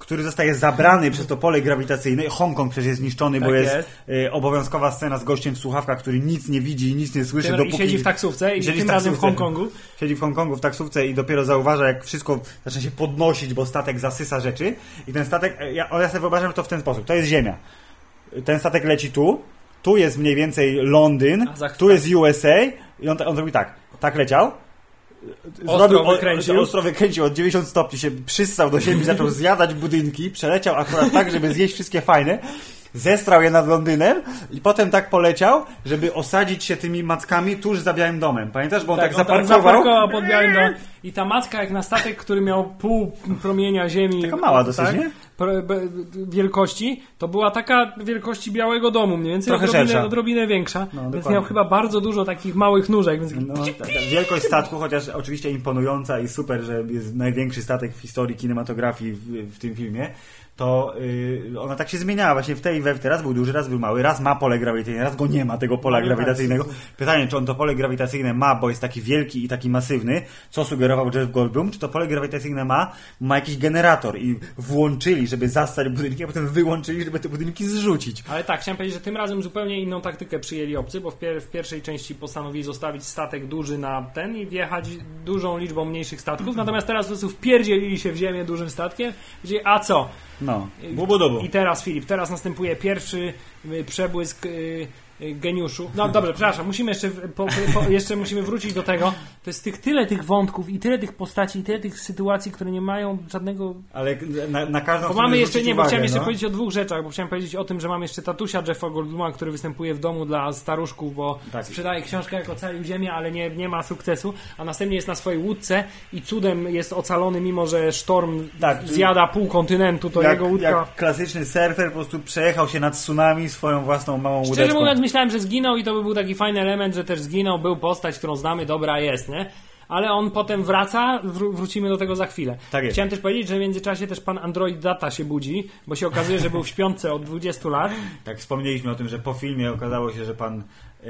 który zostaje zabrany przez to pole grawitacyjne. Hongkong przecież jest zniszczony, bo Tak jest, jest. y, obowiązkowa scena z gościem w słuchawkach, który nic nie widzi i nic nie słyszy, Tym, dopóki... I siedzi w taksówce i siedzi tym w razem w taksówce. Hongkongu. Siedzi w Hongkongu w taksówce i dopiero zauważa, jak wszystko zaczyna się podnosić, bo statek zasysa rzeczy. I ten statek, ja, ja sobie wyobrażam to w ten sposób. To jest Ziemia. Ten statek leci tu, tu jest mniej więcej Londyn, tu jest USA i on, on zrobi tak. Tak leciał, Ostro o- wykręcił. ostro wykręcił od 90 stopni, się przystał do siebie, zaczął zjadać budynki, przeleciał akurat tak, żeby zjeść wszystkie fajne, zestrał je nad Londynem i potem tak poleciał, żeby osadzić się tymi mackami tuż za Białym Domem. Pamiętasz, bo on tak, on tam zaparkował? zaparkował pod białym domem. I ta macka jak na statek, który miał pół promienia ziemi. Taka mała dosyć, nie? Pro- be- wielkości, to była taka wielkości Białego Domu, mniej więcej Trochę odrobinę, szersza. odrobinę większa. No, więc dokładnie. miał chyba bardzo dużo takich małych nóżek, więc No, wielkość statku, chociaż oczywiście imponująca i super, że jest największy statek w historii kinematografii w, w tym filmie, to y, ona tak się zmieniała właśnie w tej i we w tej. Raz był duży, raz był mały, raz ma pole grawitacyjne, raz go nie ma tego pola No, grawitacyjnego. Pytanie, czy on to pole grawitacyjne ma, bo jest taki wielki i taki masywny, co sugerował Jeff Goldblum, czy to pole grawitacyjne ma, ma jakiś generator i włączyli, żeby zastać budynki, a potem wyłączyli, żeby te budynki zrzucić. Ale tak, chciałem powiedzieć, że tym razem zupełnie inną taktykę przyjęli obcy, bo w, pier w pierwszej części postanowili zostawić statek duży na ten i wjechać dużą liczbą mniejszych statków, natomiast teraz po prostu wpierdzielili się w ziemię dużym statkiem, gdzie a co? No, bubu I teraz Filip, teraz następuje pierwszy y, przebłysk y, geniuszu. No dobrze, przepraszam, musimy jeszcze, po, po, jeszcze musimy wrócić do tego. To jest tych, tyle tych wątków i tyle tych postaci i tyle tych sytuacji, które nie mają żadnego Ale na, na każdą bo mamy jeszcze, nie, bo chciałem jeszcze no. powiedzieć o dwóch rzeczach, bo chciałem powiedzieć o tym, że mam jeszcze tatusia Jeffa Goldbluma, który występuje w domu dla staruszków, bo Tak. sprzedaje książkę jak ocalił ziemię, ale nie, nie ma sukcesu, a następnie jest na swojej łódce i cudem jest ocalony, mimo że sztorm Tak. zjada pół kontynentu, to jak, jego łódka... jak klasyczny surfer po prostu przejechał się nad tsunami swoją własną małą Szczerze łódeczką. mówiąc, myślałem, że zginął i to by był taki fajny element, że też zginął, był postać, którą znamy, dobra jest, nie? Ale on potem wraca, wró- wrócimy do tego za chwilę. Tak jest. Chciałem też powiedzieć, że w międzyczasie też pan Android Data się budzi, bo się okazuje, że był w śpiące od 20 lat. Tak, wspomnieliśmy o tym, że po filmie okazało się, że pan e,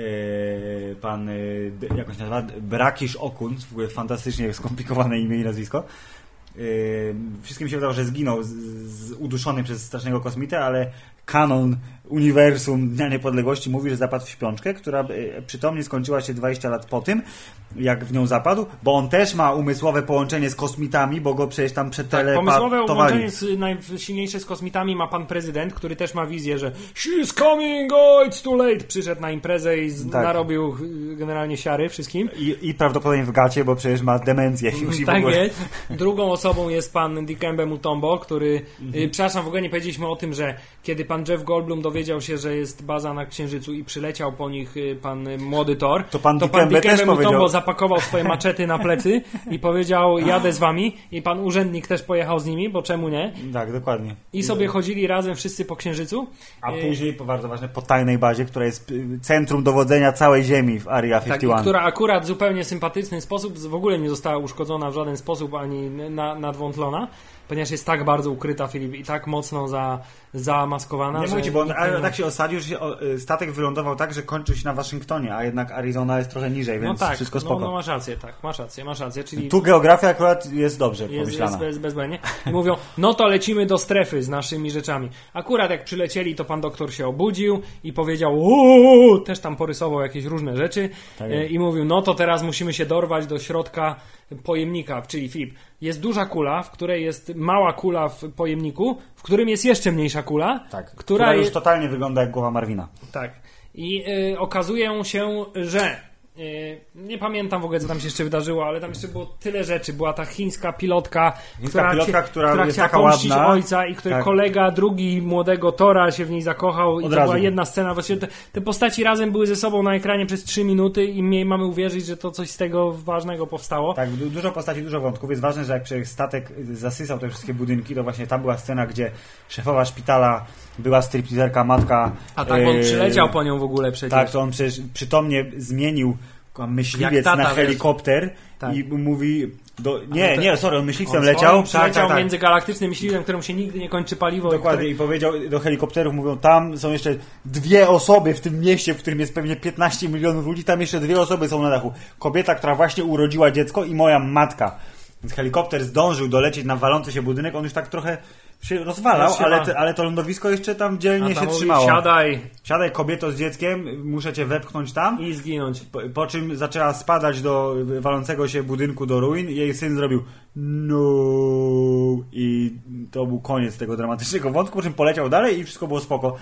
pan, e, d- jak on się nazywa, Brakisz Okun, w ogóle fantastycznie skomplikowane imię i nazwisko. E, wszystkim się wydawało, że zginął z, z, uduszony przez strasznego kosmitę, ale kanon uniwersum Dnia Niepodległości mówi, że zapadł w śpiączkę, która e, przytomnie skończyła się 20 lat po tym, jak w nią zapadł, bo on też ma umysłowe połączenie z kosmitami, bo go przecież tam Tak, przetelepatowali. pomysłowe łączenie z, najsilniejsze z kosmitami ma pan prezydent, który też ma wizję, że she's coming, oh it's too late. Przyszedł na imprezę i z, Tak. narobił y, generalnie siary wszystkim. I, I prawdopodobnie w gacie, bo przecież ma demencję już i w Tak ogóle. jest. Drugą osobą jest pan Dikembe Mutombo, który, y, przepraszam, w ogóle nie powiedzieliśmy o tym, że kiedy pan Jeff Goldblum dowiedział się, że jest baza na Księżycu i przyleciał po nich y, pan y, młody Thor, To pan Dikembe też Mutombo powiedział. zapakował swoje maczety na plecy i powiedział, jadę z wami i pan urzędnik też pojechał z nimi, bo czemu nie? Tak, dokładnie. I sobie chodzili razem wszyscy po Księżycu. A Y, później, po bardzo ważne, po tajnej bazie, która jest centrum dowodzenia całej Ziemi w Area Tak, 51. i która akurat w zupełnie sympatyczny sposób w ogóle nie została uszkodzona w żaden sposób ani na, nadwątlona, ponieważ jest tak bardzo ukryta, Filip, i tak mocno za, zamaskowana. Nie mówicie, bo on ale tak się osadził, że się, o, y, statek wylądował tak, że kończył się na Waszyngtonie, a jednak Arizona jest trochę niżej, No więc tak, wszystko no, spoko. no masz rację, tak, masz rację, masz rację, czyli Tu geografia akurat jest dobrze jest, pomyślana. jest bez, bezbędnie. I mówią, no to lecimy do strefy z naszymi rzeczami. Akurat jak przylecieli, to pan doktor się obudził i powiedział, uuu, też tam porysował jakieś różne rzeczy Tak e, i mówił, no to teraz musimy się dorwać do środka pojemnika, czyli Filip, jest duża kula, w której jest mała kula w pojemniku, w którym jest jeszcze mniejsza kula, Tak, która, która już totalnie wygląda jak głowa Marwina. Tak. I y, okazuje się, że nie pamiętam w ogóle, co tam się jeszcze wydarzyło, ale tam jeszcze było tyle rzeczy. Była ta chińska pilotka, która, pilotka, chcie- która jest chciała taka pomścić ładna. ojca i który Tak. kolega drugi młodego Tora się w niej zakochał i Od to razu. była jedna scena. Właściwie te, te postaci razem były ze sobą na ekranie przez 3 minuty i my mamy uwierzyć, że to coś z tego ważnego powstało. Tak, du- dużo postaci, dużo wątków. Jest ważne, że jak statek zasysał te wszystkie budynki, to właśnie tam była scena, gdzie szefowa szpitala była stripteaserka, matka. A tak, on e, przyleciał po nią w ogóle przecież. Tak, to on przecież przytomnie zmienił myśliwiec tata, na helikopter Tak. i mówi... Do, nie, nie, sorry, on myśliwcem On leciał. swoim Tak, przyleciał tak, tak. międzygalaktycznym myśliwym, któremu się nigdy nie kończy paliwo. i Dokładnie który- i powiedział do helikopterów, mówią, tam są jeszcze dwie osoby w tym mieście, w którym jest pewnie 15 milionów ludzi, tam jeszcze dwie osoby są na dachu. Kobieta, która właśnie urodziła dziecko i moja matka. Więc helikopter zdążył dolecieć na walący się budynek, on już tak trochę się rozwalał, się ale, te, ale to lądowisko jeszcze tam dzielnie się mówi, trzymało. Siadaj Siadaj kobieto z dzieckiem, muszę cię wepchnąć tam. i zginąć. Po, po czym zaczęła spadać do walącego się budynku do ruin. Jej syn zrobił no i to był koniec tego dramatycznego wątku, po czym poleciał dalej i wszystko było spoko.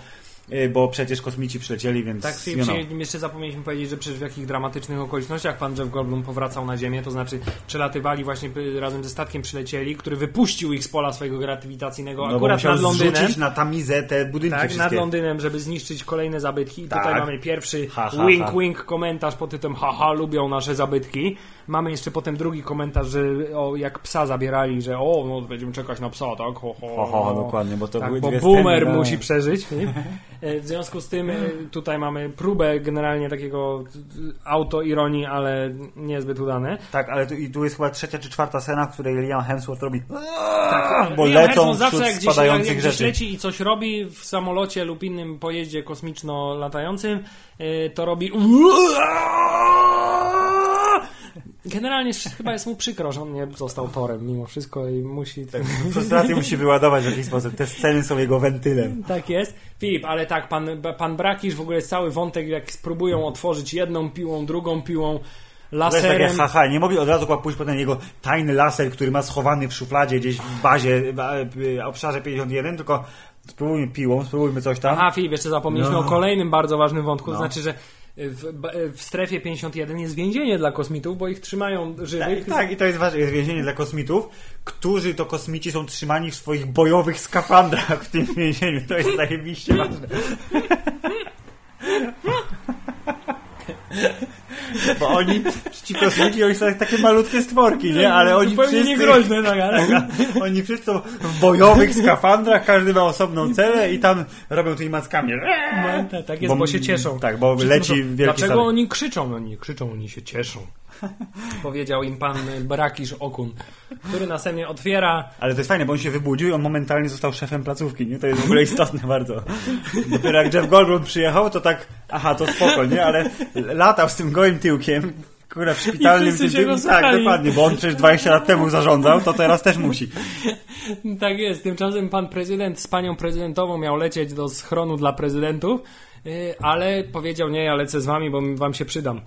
Y, bo przecież kosmici przylecieli, więc Tak, you know. jeszcze zapomnieliśmy powiedzieć, że przecież w jakich dramatycznych okolicznościach pan Jeff Goldblum powracał na Ziemię, to znaczy przelatywali właśnie y, razem ze statkiem przylecieli, który wypuścił ich z pola swojego grawitacyjnego No, akurat nad Londynem. na tamizę te budynki Tak, wszystkie. nad Londynem, żeby zniszczyć kolejne zabytki. I Tak. tutaj mamy pierwszy Ha, ha, wink, ha. wink komentarz pod tytułem haha, lubią nasze zabytki. Mamy jeszcze potem drugi komentarz, że o, jak psa zabierali, że o, no będziemy czekać na psa, tak? Ho, ho, Ho, ho, ho, dokładnie, bo to tak, były bo dwie boomer sceny, musi tak. przeżyć. nie? E, W związku z tym e, tutaj mamy próbę generalnie takiego e, autoironii, ale niezbyt udane. Tak, ale tu, i tu jest chyba trzecia czy czwarta scena, w której Liam Hemsworth robi Tak, bo Liam lecą Hemsworth zawsze jak gdzieś, spadających jak gdzieś rzeczy. leci i coś robi w samolocie lub innym pojeździe kosmiczno latającym, e, to robi Generalnie chyba jest mu przykro, że on nie został torem mimo wszystko i musi... Tak, Frustrację musi wyładować w jakiś sposób. Te sceny są jego wentylem. Tak jest. Filip, ale tak, pan, pan Brakisz, w ogóle jest cały wątek, jak spróbują otworzyć jedną piłą, drugą piłą, To jest takie laserem. haha, nie mogli od razu pójść potem jego tajny laser, który ma schowany w szufladzie gdzieś w bazie, w e, obszarze 51, tylko spróbujmy piłą, spróbujmy coś tam. Aha, Filip, jeszcze zapomnieliśmy No. o kolejnym bardzo ważnym wątku, No. to znaczy, że w, w strefie 51 jest więzienie dla kosmitów, bo ich trzymają żywych. Tak, tak, i to jest ważne, jest więzienie dla kosmitów, którzy to kosmici są trzymani w swoich bojowych skafandrach w tym więzieniu. To jest zajebiście ważne. Bo oni, ci kosmici, oni są takie malutkie stworki, nie? Ale oni Zupełnie wszyscy... niegroźne, tak, ale... Oni wszyscy są w bojowych skafandrach, każdy ma osobną celę i tam robią tymi mackami. No, tak, jest, bo, się cieszą. Tak, bo Wszyscy leci wielki Dlaczego oni krzyczą? No nie krzyczą, oni się cieszą. Powiedział im pan Brakisz Okun, który następnie otwiera Ale to jest fajne, bo on się wybudził i on momentalnie został szefem placówki, nie? To jest w ogóle istotne bardzo. Dopiero jak Jeff Goldblum przyjechał, to tak, aha, to spoko, nie? Ale latał z tym gołym tyłkiem, kurwa, w szpitalnym tym rozsłuchali. tak, dokładnie, bo on przecież 20 lat temu zarządzał, to teraz też musi. Tak jest. Tymczasem pan prezydent z panią prezydentową miał lecieć do schronu dla prezydentów, yy, ale powiedział nie, ja lecę z wami, bo wam się przydam.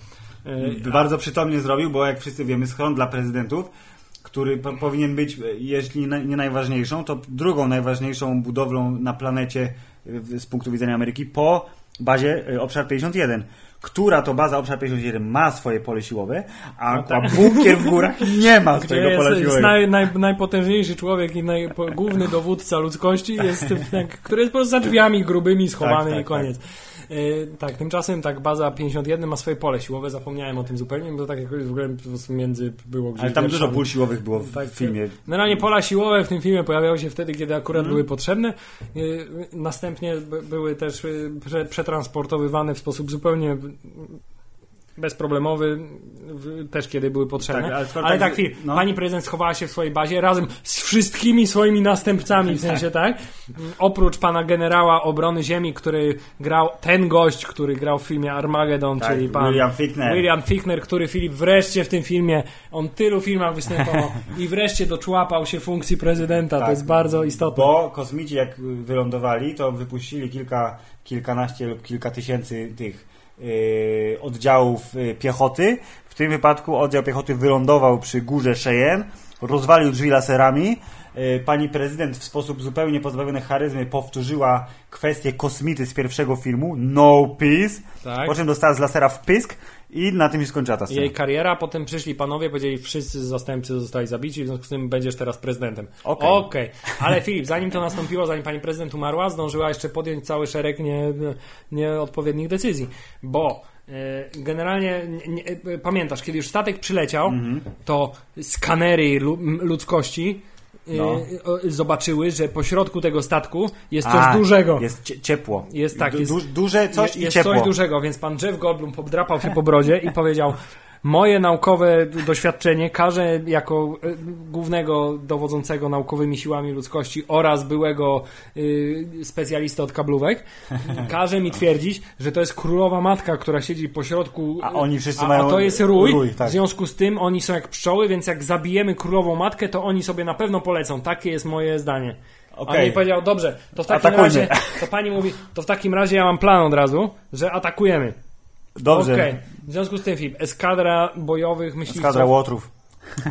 Yy, Bardzo przytomnie zrobił, bo jak wszyscy wiemy, schron dla prezydentów, który po, powinien być, e, jeśli na, nie najważniejszą, to drugą najważniejszą budowlą na planecie e, z punktu widzenia Ameryki po bazie e, Obszar 51. Która to baza Obszar 51 ma swoje pole siłowe, a, No tak. a bunkier w górach nie ma swojego pola jest, jest siłowego. naj, naj, najpotężniejszy człowiek i naj, główny dowódca ludzkości, jest, tak, który jest po prostu za drzwiami grubymi schowany Tak, tak, i koniec. Yy, tak, tymczasem tak baza 51 ma swoje pole siłowe, zapomniałem o tym zupełnie, bo to tak jakoś w ogóle między było gdzieś Ale tam dużo pól siłowych było w Tak, filmie. Generalnie pola siłowe w tym filmie pojawiały się wtedy, kiedy akurat Mhm. były potrzebne. Yy, Następnie by- były też prze, przetransportowywane w sposób zupełnie bezproblemowy, też kiedy były potrzebne. Tak, ale ale, tak- tak, chwil, no. pani prezydent schowała się w swojej bazie razem z wszystkimi swoimi następcami, w sensie tak. Oprócz pana generała obrony ziemi, który grał, ten gość, który grał w filmie Armageddon, Tak, czyli pan William Fichtner. William Fichtner, który Filip wreszcie w tym filmie, on tylu filmach występował i wreszcie doczłapał się funkcji prezydenta. Tak. To jest bardzo istotne. Bo kosmici jak wylądowali, to wypuścili kilka, kilkanaście lub kilka tysięcy tych oddziałów yy, piechoty. W tym wypadku oddział piechoty wylądował przy górze Cheyenne, rozwalił drzwi laserami. Yy, Pani prezydent w sposób zupełnie pozbawiony charyzmy powtórzyła kwestię kosmity z pierwszego filmu, No Peace, Tak. po czym dostała z lasera w pysk i na tym się skończyła ta scena. Jej kariera, potem przyszli panowie, powiedzieli, wszyscy zastępcy zostali zabici, w związku z tym będziesz teraz prezydentem. Okej. Okej. Ale Filip, zanim to nastąpiło, zanim pani prezydent umarła, zdążyła jeszcze podjąć cały szereg nie, nieodpowiednich decyzji, bo e, generalnie nie, nie, e, pamiętasz, kiedy już statek przyleciał, Mhm. to skanery ludzkości e, No. o, zobaczyły, że po środku tego statku jest coś A, dużego. Jest cie- ciepło. Jest tak, jest- du- duże coś i jest ciepło. coś dużego, więc pan Jeff Goldblum podrapał się po brodzie i powiedział moje naukowe doświadczenie każe jako e, głównego dowodzącego naukowymi siłami ludzkości oraz byłego y, specjalisty od kablówek każe mi twierdzić, że to jest królowa matka, która siedzi po środku A oni wszyscy a, mają a to jest rój, rój, tak. w związku z tym oni są jak pszczoły, więc jak zabijemy królową matkę, to oni sobie na pewno polecą. Takie jest moje zdanie. Okej. On mi powiedział, dobrze, to w takim Atakujmy. razie, to pani mówi, to w takim razie ja mam plan od razu, że atakujemy. Dobrze. Okej. W związku z tym, Filip, eskadra bojowych myśliwców Skadra Łotrów.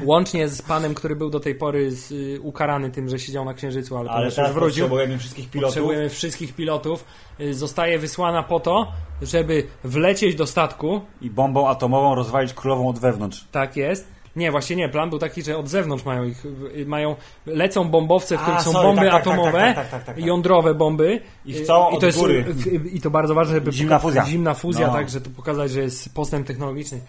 Łącznie z panem, który był do tej pory z, y, ukarany tym, że siedział na Księżycu, ale, Ale teraz wrócił. potrzebujemy wszystkich pilotów. Potrzebujemy wszystkich pilotów. Y, Zostaje wysłana po to, żeby wlecieć do statku. I bombą atomową rozwalić królową od wewnątrz. Tak jest. Nie, właśnie nie. Plan był taki, że od zewnątrz mają ich, y, mają, lecą bombowce, w A, których są sorry, bomby tak, tak, tak, atomowe, tak, tak, tak, jądrowe bomby. I chcą I to jest, góry. I to bardzo ważne, żeby Zimna fuzja. Zimna fuzja, No. tak, że to pokazać, że jest postęp technologiczny.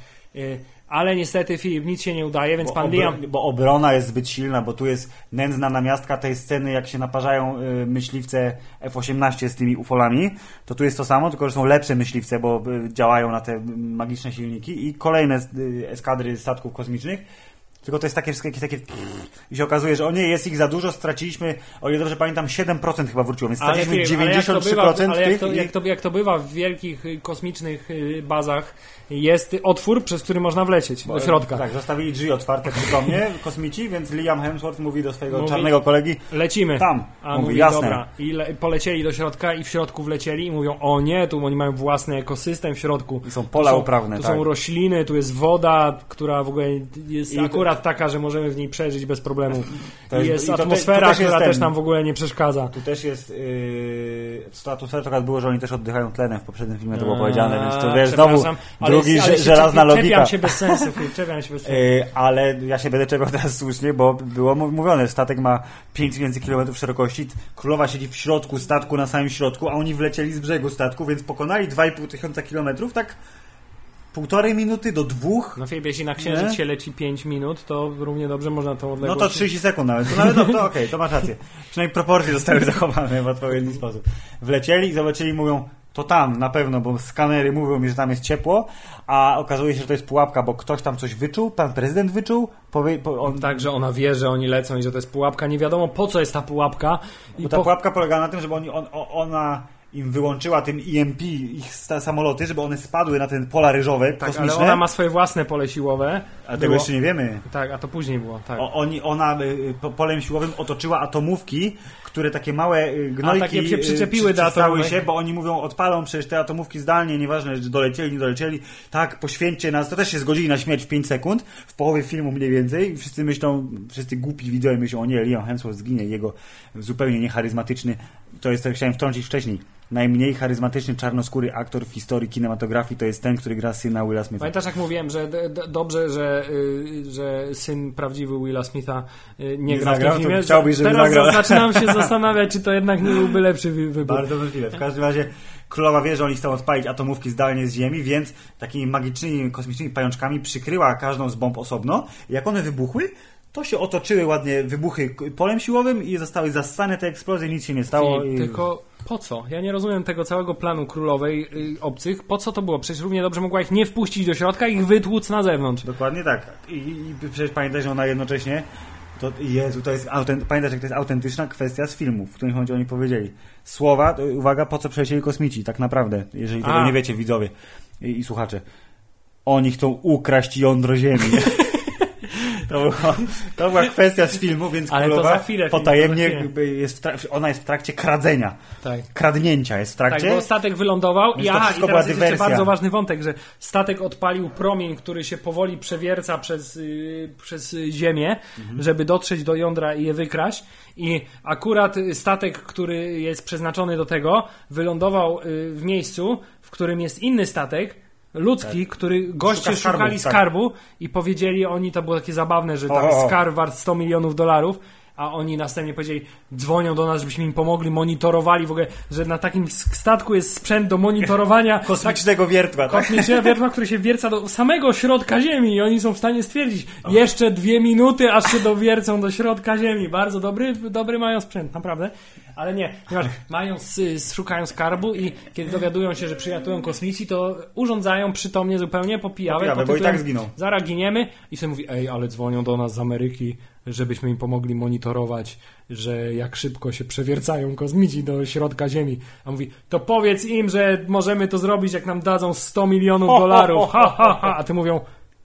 Ale niestety, Filip, nic się nie udaje, więc Bo, pan Liam... bo obrona jest zbyt silna, bo tu jest nędzna namiastka tej sceny, jak się naparzają y, myśliwce F-18 z tymi ufolami, to tu jest to samo, tylko że są lepsze myśliwce, bo y, działają na te magiczne silniki i kolejne y, eskadry statków kosmicznych. Tylko to jest takie wszystko jakieś takie... I się okazuje, że o nie, jest ich za dużo, straciliśmy, o ile dobrze pamiętam, 7% chyba wróciło, więc straciliśmy Filip, ale jak to 93% ale jak tych to, jak, to, jak to bywa w wielkich y, kosmicznych y, bazach, jest otwór, przez który można wlecieć do środka. Tak, zostawili drzwi otwarte przytomnie, kosmici, więc Liam Hemsworth mówi do swojego Mówi- czarnego kolegi, Lecimy. Tam. A Mówi, mówi, jasne. dobra. I le, polecieli do środka i w środku wlecieli i mówią, o nie, tu oni mają własny ekosystem w środku. I są pola tu są, uprawne, Tu tak. są rośliny, tu jest woda, która w ogóle jest I- akurat taka, że możemy w niej przeżyć bez problemu. To I jest- jest i to te- atmosfera, jest która też nam w ogóle nie przeszkadza. Tu też jest yy, status akurat było, że oni też oddychają tlenem w poprzednim filmie, to było powiedziane, więc to wiesz, znowu drugi ale żelazna logika. Czepiam się bez sensu, czepiam się bez sensu. Yy, ale ja się będę czepiał teraz słusznie, bo było mówione, statek ma 5000 km szerokości, królowa siedzi w środku statku, na samym środku, a oni wlecieli z brzegu statku, więc pokonali 2,5 tysiąca kilometrów, tak półtorej minuty do dwóch, No Filip, jeśli na księżyc Nie? się leci 5 minut, to równie dobrze można tą no odległość... to 30 sekund nawet, to nawet no, to okej, to masz rację. Przynajmniej proporcje zostały zachowane w odpowiedni sposób. Wlecieli i zobaczyli, mówią, to tam na pewno, bo skanery mówią mi, że tam jest ciepło, a okazuje się, że to jest pułapka, bo ktoś tam coś wyczuł, pan prezydent wyczuł, powie, po, on, Tak, że ona wie, że oni lecą i że to jest pułapka. Nie wiadomo po co jest ta pułapka. I bo ta po... pułapka polega na tym, żeby oni, on, ona im wyłączyła tym EMP ich samoloty, żeby one spadły na ten pola ryżowe, Tak, ale kosmiczne, ona ma swoje własne pole siłowe. a tego Było- jeszcze nie wiemy. Tak, a to później było, tak. O, oni, ona y, po, polem siłowym otoczyła atomówki, które takie małe y, gnojki takie się y, przyczepiły do przystały atomówek. się, bo oni mówią, odpalą przecież te atomówki zdalnie, nieważne, czy dolecieli, nie dolecieli. Tak, poświęćcie nas. To też się zgodzili na śmierć w 5 sekund, w połowie filmu mniej więcej. Wszyscy myślą, wszyscy głupi widzowie myślą, o nie, Liam Hemsworth zginie, jego zupełnie niecharyzmatyczny, to jest, to chciałem wtrącić wcześniej, najmniej charyzmatyczny czarnoskóry aktor w historii kinematografii to jest ten, który gra syna Willa Smitha. Pamiętasz jak mówiłem, że dobrze, że, y, że syn prawdziwy Willa Smitha y, nie, Nie gra zagrał, w tym filmie. chciałbyś, żeby Teraz zagrał. zaczynam się zastanawiać, czy to jednak nie byłby lepszy wy- wybór. Bardzo możliwe. W każdym razie królowa wie, że oni chcą odpalić atomówki zdalnie z Ziemi, więc takimi magicznymi, kosmicznymi pajączkami przykryła każdą z bomb osobno. Jak one wybuchły, to się otoczyły ładnie wybuchy polem siłowym i zostały zassane te eksplozje, nic się nie stało. I I... Tylko po co? Ja nie rozumiem tego całego planu królowej y, obcych. Po co to było? Przecież równie dobrze mogła ich nie wpuścić do środka i ich wytłuc na zewnątrz. Dokładnie tak. I, i przecież pamiętaj, że ona jednocześnie to, Jezu, to jest autent, pamiętasz, jak to jest autentyczna kwestia z filmu, w którym oni powiedzieli. Słowa, to, uwaga, po co przylecieli kosmici, tak naprawdę, jeżeli tego A. nie wiecie, widzowie i, i słuchacze. Oni chcą ukraść jądro Ziemi. To była, to była kwestia z filmu, więc Ale to za chwilę, film, potajemnie za chwilę. jest ona jest w trakcie kradzenia. Tak. Kradnięcia jest w Tak, trakcie. bo statek wylądował i, to aha, i wszystko teraz była jest bardzo ważny wątek, że statek odpalił promień, który się powoli przewierca przez, y, przez ziemię, Mhm. żeby dotrzeć do jądra i je wykraść i akurat statek, który jest przeznaczony do tego, wylądował y, w miejscu, w którym jest inny statek, ludzki, który goście Tak. Szuka skarbów, szukali tak. skarbu i powiedzieli oni, to było takie zabawne, że tam O, o. skarb wart 100 milionów dolarów, a oni następnie powiedzieli, dzwonią do nas, żebyśmy im pomogli, monitorowali w ogóle, że na takim statku jest sprzęt do monitorowania Kosmicznego wiertła, tak? kosmicznego wiertła, który się wierca do samego środka Ziemi i oni są w stanie stwierdzić, jeszcze dwie minuty, aż się dowiercą do środka Ziemi. Bardzo dobry, dobry mają sprzęt, naprawdę. Ale nie, ponieważ mają, szukają skarbu i kiedy dowiadują się, że przylatują kosmici, to urządzają przytomnie zupełnie popijawę. Popijawę, bo i tak zginą. Zaraz giniemy i sobie mówi, ej, ale dzwonią do nas z Ameryki, żebyśmy im pomogli monitorować, że jak szybko się przewiercają kosmici do środka Ziemi. A mówi, to powiedz im, że możemy to zrobić, jak nam dadzą 100 milionów dolarów. Ha, ha, ha. A ty mówią,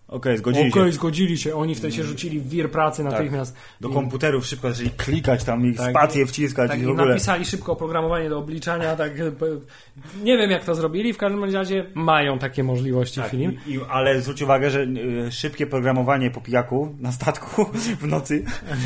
Okej, zgodzili Okej, się. zgodzili się. Oni wtedy się rzucili w wir pracy natychmiast. Do I- komputerów szybko zaczęli klikać tam i Tak. spację wciskać Tak, i w ogóle. napisali szybko oprogramowanie do obliczania, tak, nie wiem jak to zrobili, w każdym razie mają takie możliwości Tak, film. i, i, ale zwróć uwagę, że y, szybkie programowanie po pijaku na statku w nocy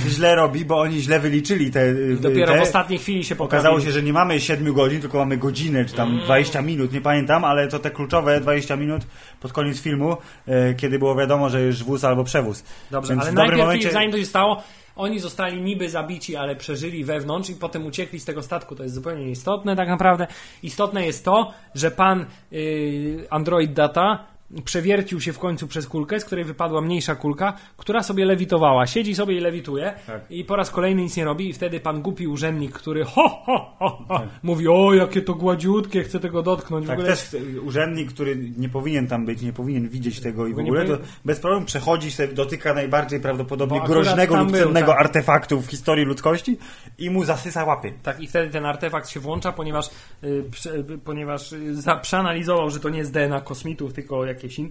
źle robi, bo oni źle wyliczyli te. y, Dopiero te, w ostatniej chwili się Okazało poprawili. się, że nie mamy 7 godzin, tylko mamy godzinę, czy tam 20 minut, nie pamiętam, ale to te kluczowe 20 minut pod koniec filmu, e, kiedy było wiadomo, że już wóz albo przewóz. Dobrze, Więc ale najpierw, momencie- zanim to się stało, oni zostali niby zabici, ale przeżyli wewnątrz i potem uciekli z tego statku. To jest zupełnie nieistotne tak naprawdę. Istotne jest to, że pan yy, Android Data przewiercił się w końcu przez kulkę, z której wypadła mniejsza kulka, która sobie lewitowała. Siedzi sobie i lewituje Tak. i po raz kolejny nic nie robi i wtedy pan głupi urzędnik, który ho, ho, ho, ho, mówi, o jakie to gładziutkie, chcę tego dotknąć. Tak, ogóle też urzędnik, który nie powinien tam być, nie powinien widzieć tego i w ogóle, to powi- bez problemu przechodzi sobie, dotyka najbardziej prawdopodobnie groźnego lub cennego tak. artefaktu w historii ludzkości i mu zasysa łapy. Tak, i wtedy ten artefakt się włącza, ponieważ, y, prze, y, ponieważ y, za, przeanalizował, że to nie jest DNA kosmitów, tylko jakieś in,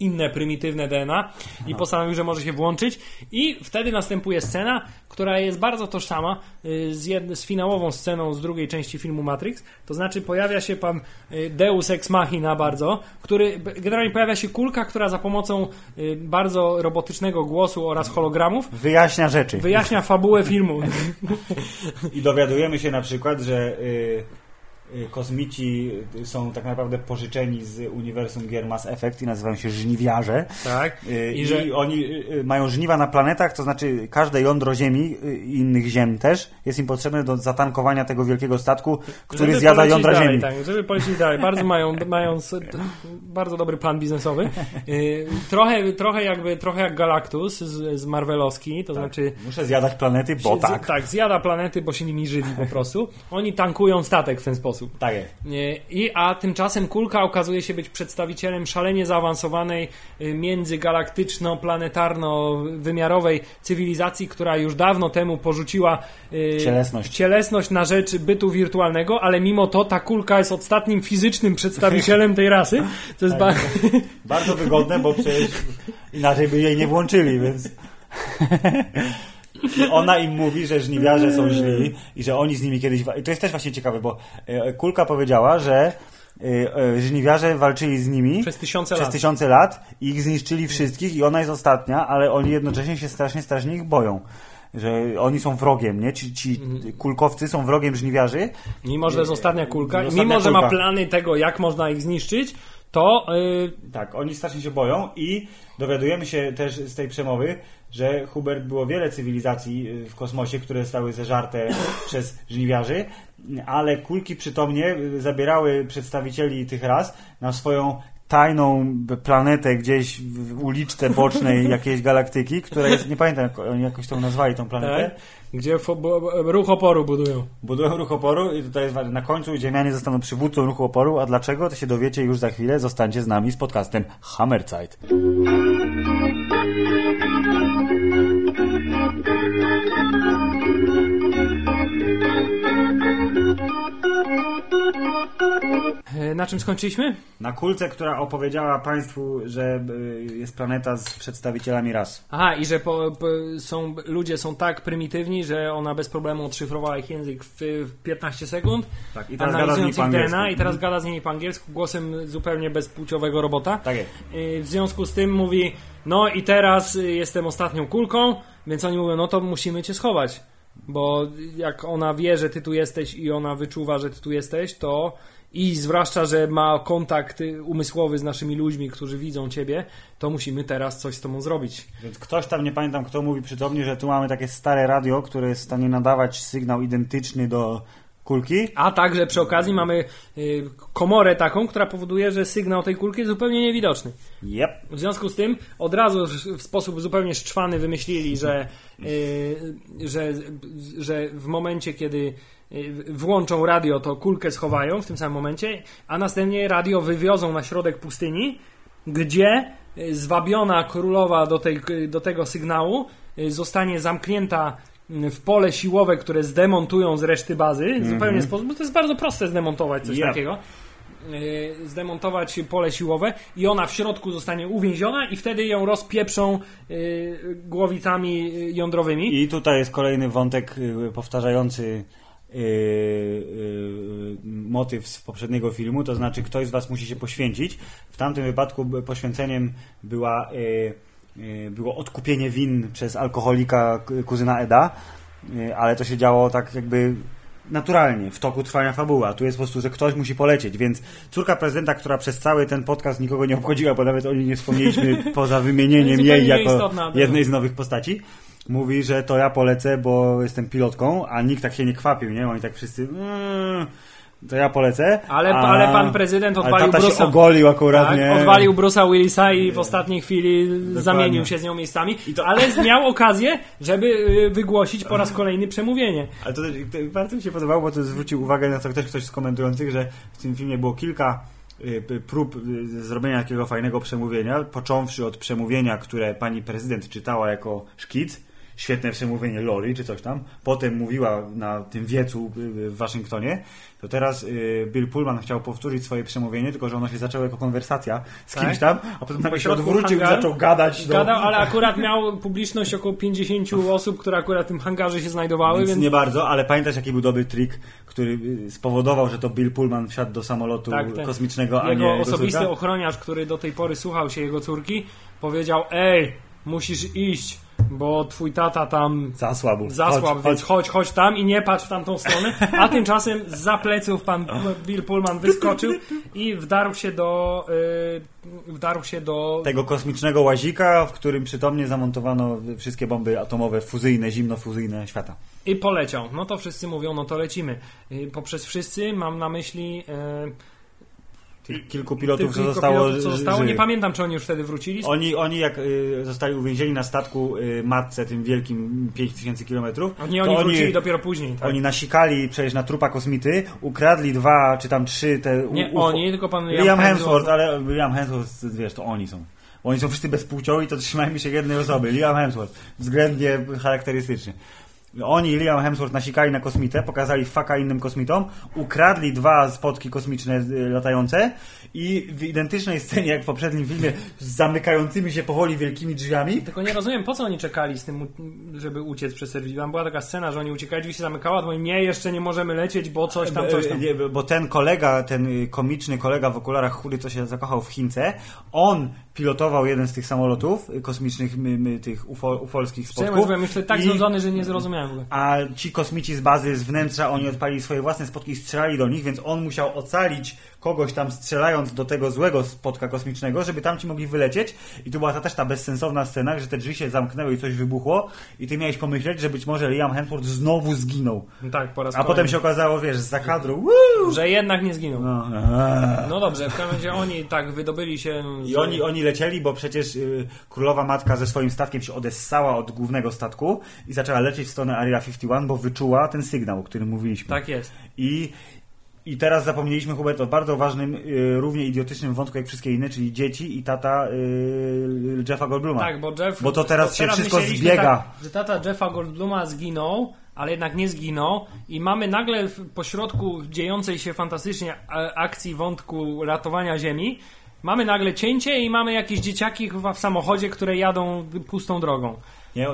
inne prymitywne DNA i postanowił, że może się włączyć. I wtedy następuje scena, która jest bardzo tożsama y, z, jed, z finałową sceną z drugiej części filmu Matrix. To znaczy pojawia się pan y, Deus Ex Machina bardzo, który generalnie pojawia się kulka, która za pomocą y, bardzo robotycznego głosu oraz hologramów Wyjaśnia rzeczy. wyjaśnia fabułę filmu. I dowiadujemy się na przykład, że y, y, kosmici y, są tak naprawdę pożyczeni z uniwersum gier Mass Effect i nazywają się żniwiarze. tak? Y, I I, że- oni y, y, mają żniwa na planetach, to znaczy każde jądro Ziemi y, i innych ziem też jest im potrzebne do zatankowania tego wielkiego statku, który Żeby zjada jądra dalej, Ziemi. Tak, żeby polecieć dalej. Bardzo mają, mają bardzo dobry plan biznesowy. Trochę, trochę jakby, trochę jak Galactus z, z Marvelowski, to znaczy Muszę zjadać planety, bo się- tak. z, tak, zjada planety, bo się nimi żywi po prostu. Oni tankują statek w ten sposób. Tak jest. I, a tymczasem kulka okazuje się być przedstawicielem szalenie zaawansowanej yy, międzygalaktyczno-planetarno-wymiarowej cywilizacji, która już dawno temu porzuciła yy, Cielesność. cielesność na rzecz bytu wirtualnego, ale mimo to ta kulka jest ostatnim fizycznym przedstawicielem tej rasy. To jest ba- Bardzo wygodne, bo przecież inaczej by jej nie włączyli, więc... I ona im mówi, że żniwiarze są źli i że oni z nimi kiedyś... I to jest też właśnie ciekawe, bo e, Kulka powiedziała, że e, e, żniwiarze walczyli z nimi przez tysiące przez lat. tysiące lat i ich zniszczyli wszystkich i ona jest ostatnia, ale oni jednocześnie się strasznie, strasznie ich boją. Że oni są wrogiem, nie? Ci, ci Mhm. kulkowcy są wrogiem żniwiarzy. Mimo, że jest ostatnia kulka, Ostatnia mimo, że ma kulka. plany tego, jak można ich zniszczyć, to yy, Tak, oni strasznie się boją i dowiadujemy się też z tej przemowy, że Hubert było wiele cywilizacji y, w kosmosie, które zostały zeżarte przez żniwiarzy, ale kulki przytomnie zabierały przedstawicieli tych ras na swoją tajną planetę gdzieś w uliczce bocznej jakiejś galaktyki, która jest, nie pamiętam jak oni jakoś tą nazwali tą planetę. tak, gdzie ruch oporu budują. Budują ruch oporu i tutaj. Na końcu Ziemianie zostaną przywódcą ruchu oporu, a dlaczego? To się dowiecie już za chwilę. Zostańcie z nami z podcastem Hammerzeit. Na czym skończyliśmy? Na kulce, która opowiedziała Państwu, że y, jest planeta z przedstawicielami ras. Aha, i że po, po, są, ludzie są tak prymitywni, że ona bez problemu odszyfrowała ich język w, w 15 sekund, Tak, i teraz gada z nimi po angielsku. DNA i teraz gada z nimi po angielsku głosem zupełnie bezpłciowego robota. Tak jest. Y, W związku z tym mówi, no i teraz jestem ostatnią kulką, więc oni mówią, no to musimy cię schować. Bo jak ona wie, że ty tu jesteś i ona wyczuwa, że ty tu jesteś, to i zwłaszcza, że ma kontakt y, umysłowy z naszymi ludźmi, którzy widzą ciebie, to musimy teraz coś z tobą zrobić. Więc ktoś tam, nie pamiętam kto, mówi przytomnie, że tu mamy takie stare radio, które jest w stanie nadawać sygnał identyczny do kulki. A także przy okazji mamy y, komorę taką, która powoduje, że sygnał tej kulki jest zupełnie niewidoczny. Yep. W związku z tym od razu w sposób zupełnie szczwany wymyślili, że, yy, że, że w momencie, kiedy włączą radio, to kulkę schowają w tym samym momencie, a następnie radio wywiozą na środek pustyni, gdzie yy, zwabiona królowa do, tej, do tego sygnału zostanie zamknięta yy, w pole siłowe, które zdemontują z reszty bazy, zupełnie w sposób, bo to jest bardzo proste zdemontować coś Ja. takiego. y, zdemontować pole siłowe i ona w środku zostanie uwięziona i wtedy ją rozpieprzą y, głowicami jądrowymi. I tutaj jest kolejny wątek y, powtarzający y, y, motyw z poprzedniego filmu, to znaczy ktoś z Was musi się poświęcić. W tamtym wypadku poświęceniem była, y, y, było odkupienie win przez alkoholika kuzyna Eda, y, ale to się działo tak jakby naturalnie, w toku trwania fabuły, a tu jest po prostu, że ktoś musi polecieć, więc córka prezydenta, która przez cały ten podcast nikogo nie obchodziła, bo nawet o niej nie wspomnieliśmy poza wymienieniem jej jako jednej z nowych postaci, mówi, że to ja polecę, bo jestem pilotką, a nikt tak się nie kwapił, nie? Oni tak wszyscy mm, to ja polecę. Ale, a, ale pan prezydent ale odwalił się Bruce'a. ogolił akurat, Tak, nie? odwalił Bruce'a Willisa i w ostatniej chwili zamienił się z nią miejscami, ale miał okazję, żeby y, wygłosić po raz kolejny przemówienie. Ale to, to bardzo mi się podobało, bo to zwrócił uwagę na to też ktoś z komentujących, że w tym filmie było kilka y, prób y, zrobienia takiego fajnego przemówienia, począwszy od przemówienia, które pani prezydent czytała jako szkic, świetne przemówienie Loli czy coś tam, potem mówiła na tym wiecu y, y, w Waszyngtonie, to teraz y, Bill Pullman chciał powtórzyć swoje przemówienie, tylko że ono się zaczęło jako konwersacja z Tak. kimś tam, a potem nagle się odwrócił i hangaru zaczął gadać. do- Gadał, ale akurat miał publiczność około 50 osób, które akurat w tym hangarze się znajdowały, Więc więc nie bardzo, ale pamiętasz jaki był dobry trik, który spowodował, że to Bill Pullman wsiadł do samolotu Tak, ten- kosmicznego, a jego nie jego osobisty ochroniarz, który do tej pory słuchał się jego córki, powiedział: Ej, musisz iść, bo twój tata tam Zasłabł. zasłab, Chodź, więc chodź. chodź, chodź tam i nie patrz w tamtą stronę. A tymczasem za pleców pan Bill Pullman wyskoczył i wdarł się do yy, wdarł się do Tego kosmicznego łazika, w którym przytomnie zamontowano wszystkie bomby atomowe fuzyjne, zimnofuzyjne świata. i poleciał. No to wszyscy mówią, no to lecimy. Yy, poprzez wszyscy mam na myśli yy, Tych kilku pilotów, tych co zostało, pilotów, co zostało. Nie pamiętam, czy oni już wtedy wrócili. Oni, oni jak y, zostali uwięzieni na statku y, matce, tym wielkim 5000 km, Oni, oni oni, wrócili dopiero później. Tak? oni nasikali przecież na trupa kosmity, ukradli dwa czy tam trzy te u- nie UFO. oni, tylko pan Liam Hemsworth, ale Liam Hemsworth, wiesz, to oni są. Oni są wszyscy bezpłciowi, to trzymajmy się jednej osoby. Liam Hemsworth, względnie charakterystyczny. Oni, Liam Hemsworth, nasikali na kosmitę, pokazali faka innym kosmitom, ukradli dwa spotki kosmiczne y, latające i w identycznej scenie jak w poprzednim filmie z zamykającymi się powoli wielkimi drzwiami Tylko nie rozumiem, po co oni czekali z tym, żeby uciec przez serwis. Tam była taka scena, że oni uciekali, drzwi się zamykały, a to mówią, nie, jeszcze nie możemy lecieć, bo coś tam, coś tam. Nie, bo ten kolega, ten y, komiczny kolega w okularach chudy, co się zakochał w Chince, on pilotował jeden z tych samolotów y, kosmicznych, my, my, tych ufo, ufolskich spotków. mówiąc, byłem już tak I- znudzony, że nie zrozumiałem w ogóle. A ci kosmici z bazy, z wnętrza, oni odpalili swoje własne spotki i strzelali do nich, więc on musiał ocalić kogoś tam strzelając do tego złego spotka kosmicznego, żeby tamci mogli wylecieć. I tu była ta też ta bezsensowna scena, że te drzwi się zamknęły i coś wybuchło i ty miałeś pomyśleć, że być może Liam Hemsworth znowu zginął. No tak, po raz A potem się okazało, wiesz, z kadru. Woo! Że jednak nie zginął. No. No dobrze, w każdym razie oni tak wydobyli się... Z... I oni, oni lecieli, bo przecież y, królowa matka ze swoim statkiem się odessała od głównego statku i zaczęła lecieć w stronę Area 51, bo wyczuła ten sygnał, o którym mówiliśmy. Tak jest. I, I teraz zapomnieliśmy, Hubert, o bardzo ważnym, y, równie idiotycznym wątku jak wszystkie inne, czyli dzieci i tata y, Jeffa Goldbluma. Tak, bo Jeff... Bo to teraz się wszystko myśleliśmy zbiega. Tak, że tata Jeffa Goldbluma zginął, ale jednak nie zginął i mamy nagle w pośrodku dziejącej się fantastycznie akcji wątku ratowania Ziemi mamy nagle cięcie i mamy jakieś dzieciaki chyba w samochodzie, które jadą pustą drogą. Nie,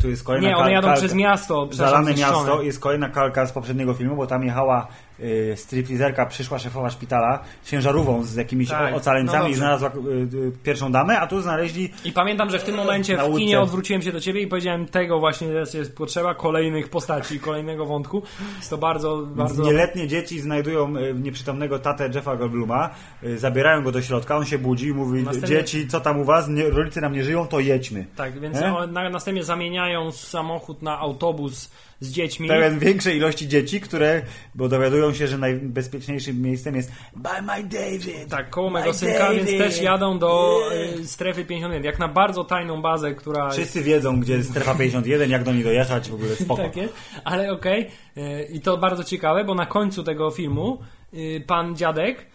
tu jest kolejna Nie, one jadą kalka. przez miasto. Zalane miasto jest kolejna kalka z poprzedniego filmu, bo tam jechała y, stripteaserka, przyszła szefowa szpitala ciężarówką z jakimiś Tak, ocaleńcami no i znalazła y, y, pierwszą damę, a tu znaleźli I pamiętam, że w tym momencie w łódce. kinie odwróciłem się do ciebie i powiedziałem tego właśnie teraz jest potrzeba kolejnych postaci, kolejnego wątku. Jest to bardzo, bardzo... Nieletnie dzieci znajdują y, nieprzytomnego tatę Jeffa Goldbluma, y, zabierają go do środka, on się budzi i mówi, Następnie- dzieci, co tam u was, nie, rodzice nam nie żyją, to jedźmy. Tak, więc na, następnie zamieniają samochód na autobus z dziećmi. Pełen większej ilości dzieci, które, bo dowiadują się, że najbezpieczniejszym miejscem jest By my David. Tak, koło mego synka, więc David. też jadą do y, strefy 51. Jak na bardzo tajną bazę, która... Wszyscy wiedzą, gdzie jest strefa 51, jak do niej dojechać, w ogóle spoko. Tak jest, ale okej. Y, I to bardzo ciekawe, bo na końcu tego filmu y, pan dziadek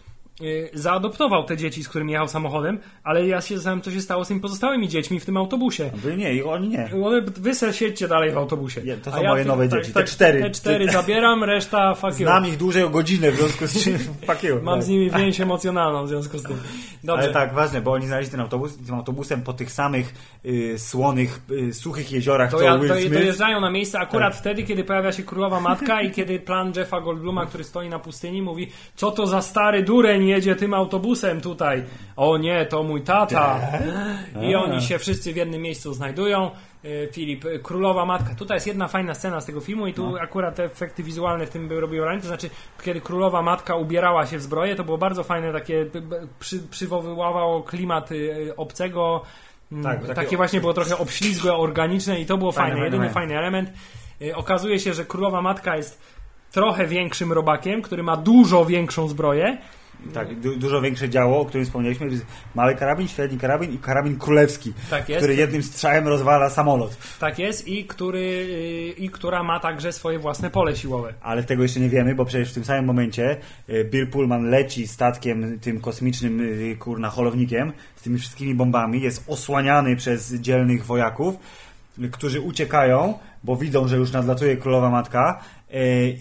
zaadoptował te dzieci, z którymi jechał samochodem, ale ja się zastanawiam, co się stało z tymi pozostałymi dziećmi w tym autobusie. Wy nie, i oni nie. One, wy se siedźcie dalej w autobusie. Nie, to są moje nowe dzieci, te cztery. Te cztery zabieram, reszta fuck you. Znam ich dłużej o godzinę, w związku z czym fuck you. Mam Tak. z nimi więź emocjonalną w związku z tym. Dobrze. Ale tak, ważne, bo oni znaleźli ten autobus tym autobusem po tych samych y, słonych, y, suchych jeziorach, To, co ja, Will to Smith. dojeżdżają na miejsce akurat wtedy, kiedy pojawia się królowa matka i kiedy plan Jeffa Goldbluma, który stoi na pustyni, mówi: Co to za stary dureń jedzie tym autobusem tutaj? O nie, to mój tata. I oni się wszyscy w jednym miejscu znajdują. Y, Filip, y, królowa matka. Tutaj jest jedna fajna scena z tego filmu i tu No. akurat te efekty wizualne w tym by robiły wrażenie. To znaczy, kiedy królowa matka ubierała się w zbroję, to było bardzo fajne, takie przy, przywoływało klimat y, obcego. Mm, Tak, takie- takie właśnie było trochę obślizgłe, organiczne i to było Fajne, fajne. Jedyny fajny element. Okazuje się, że królowa matka jest trochę większym robakiem, który ma dużo większą zbroję. Tak, du dużo większe działo, o którym wspomnieliśmy. Jest Mały karabin, średni karabin i karabin królewski, Tak jest. który jednym strzałem rozwala samolot. Tak jest i, który, y, i która ma także swoje własne pole siłowe. Ale tego jeszcze nie wiemy, bo przecież w tym samym momencie y, Bill Pullman leci statkiem tym kosmicznym y, kurna holownikiem z tymi wszystkimi bombami, jest osłaniany przez dzielnych wojaków, którzy uciekają, bo widzą, że już nadlatuje królowa matka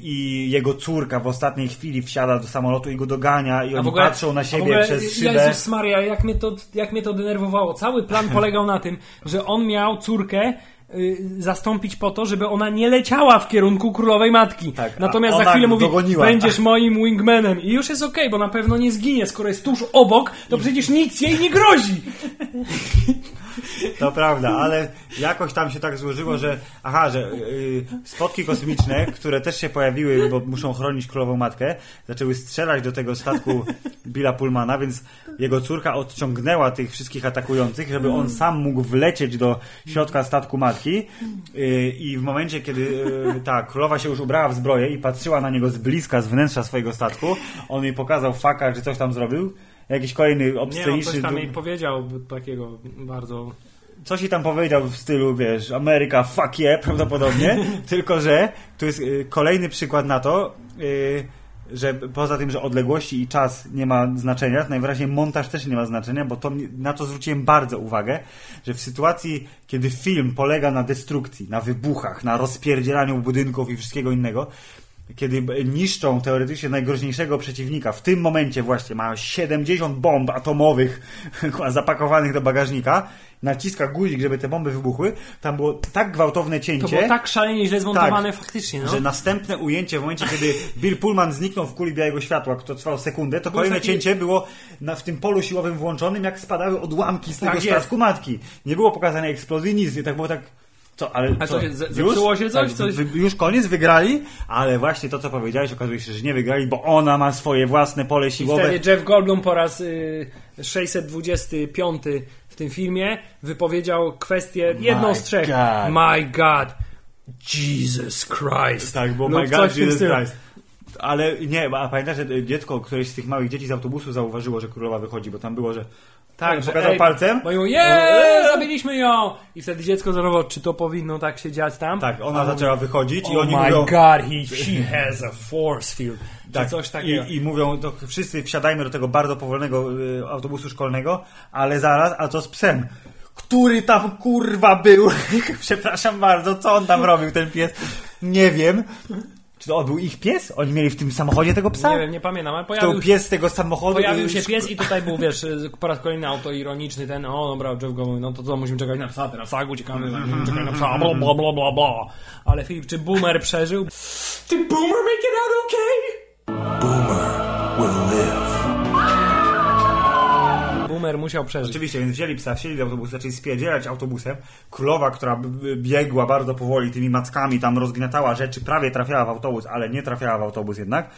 i jego córka w ostatniej chwili wsiada do samolotu i go dogania i oni patrzą na siebie ogóle, przez szybę. Jezus Maria, jak mnie, to, jak mnie to denerwowało. Cały plan polegał na tym, że on miał córkę y, zastąpić po to, żeby ona nie leciała w kierunku królowej matki. Tak, Natomiast za chwilę mówi, dogoniła. będziesz moim wingmanem. I już jest okej, bo na pewno nie zginie. Skoro jest tuż obok, to przecież nic jej nie grozi. To prawda, ale jakoś tam się tak złożyło, że aha, że yy, spotki kosmiczne, które też się pojawiły, bo muszą chronić królową matkę, zaczęły strzelać do tego statku Billa Pullmana, więc jego córka odciągnęła tych wszystkich atakujących, żeby on sam mógł wlecieć do środka statku matki. Yy, i w momencie, kiedy yy, ta królowa się już ubrała w zbroję i patrzyła na niego z bliska, z wnętrza swojego statku, on jej pokazał faka, że coś tam zrobił, jakiś kolejny Nie, on obsceniczny... coś tam jej powiedział takiego bardzo... coś i tam powiedział w stylu, wiesz, Ameryka, fuck yeah, prawdopodobnie, tylko że tu jest y, kolejny przykład na to, y, że poza tym, że odległości i czas nie ma znaczenia, to najwyraźniej montaż też nie ma znaczenia, bo to, na to zwróciłem bardzo uwagę, że w sytuacji, kiedy film polega na destrukcji, na wybuchach, na rozpierdzielaniu budynków i wszystkiego innego, kiedy niszczą teoretycznie najgroźniejszego przeciwnika, w tym momencie właśnie ma 70 bomb atomowych zapakowanych do bagażnika, naciska guzik, żeby te bomby wybuchły, tam było tak gwałtowne To cięcie, było tak szalenie źle zmontowane faktycznie, no. że następne ujęcie w momencie, kiedy Bill Pullman zniknął w kuli białego światła, które trwało sekundę, to kolejne taki- cięcie było na, w tym polu siłowym włączonym, jak spadały odłamki z Tak tego statku matki. Nie było pokazanej eksplozji, nic, nie tak było tak... Co, ale co? co się, ze- zepsuło się coś? Tak, Coś? już koniec, wygrali, ale właśnie to, co powiedziałeś, okazuje się, że nie wygrali, bo ona ma swoje własne pole I siłowe. wtedy Jeff Goldblum po raz y, 625 w tym filmie wypowiedział kwestię jedną My z trzech. God. My God. Jesus Christ. Tak, bo Lub my God, Jesus. Christ. Ale nie, a pamiętasz, że dziecko, któreś z tych małych dzieci z autobusu zauważyło, że królowa wychodzi, bo tam było, że Tak, że pokazał ej, palcem. Bo ją, jeee, zabiliśmy ją! I wtedy dziecko zarobiło, czy to powinno tak się dziać tam? Tak, ona A zaczęła wychodzić i oh oni my mówią... God, he, she has a force field. Tak, coś takiego. I, I mówią, to wszyscy wsiadajmy do tego bardzo powolnego y, autobusu szkolnego, ale zaraz, a co z psem? Który tam kurwa był? Przepraszam bardzo, co on tam robił, ten pies? Nie wiem. Czy to był ich pies? Oni mieli w tym samochodzie tego psa? Nie wiem, nie pamiętam, ale To pojawił był się pies tego samochodu. Pojawił się pies i tutaj był, wiesz, po raz kolejny autoironiczny ten, o dobra, Jeff Goldblum, no to co, musimy czekać na psa teraz, tak, uciekamy, musimy czekać na psa, bla, bla, bla, bla, bla. Ale Filip, czy Boomer przeżył? Did Boomer make it out okay? Boomer will Boomer musiał przeżyć. Oczywiście, więc wzięli psa, wsiedli do autobusu, zaczęli spierdzielać autobusem. Królowa, która biegła bardzo powoli tymi mackami, tam rozgniatała rzeczy, prawie trafiała w autobus, ale nie trafiała w autobus jednak.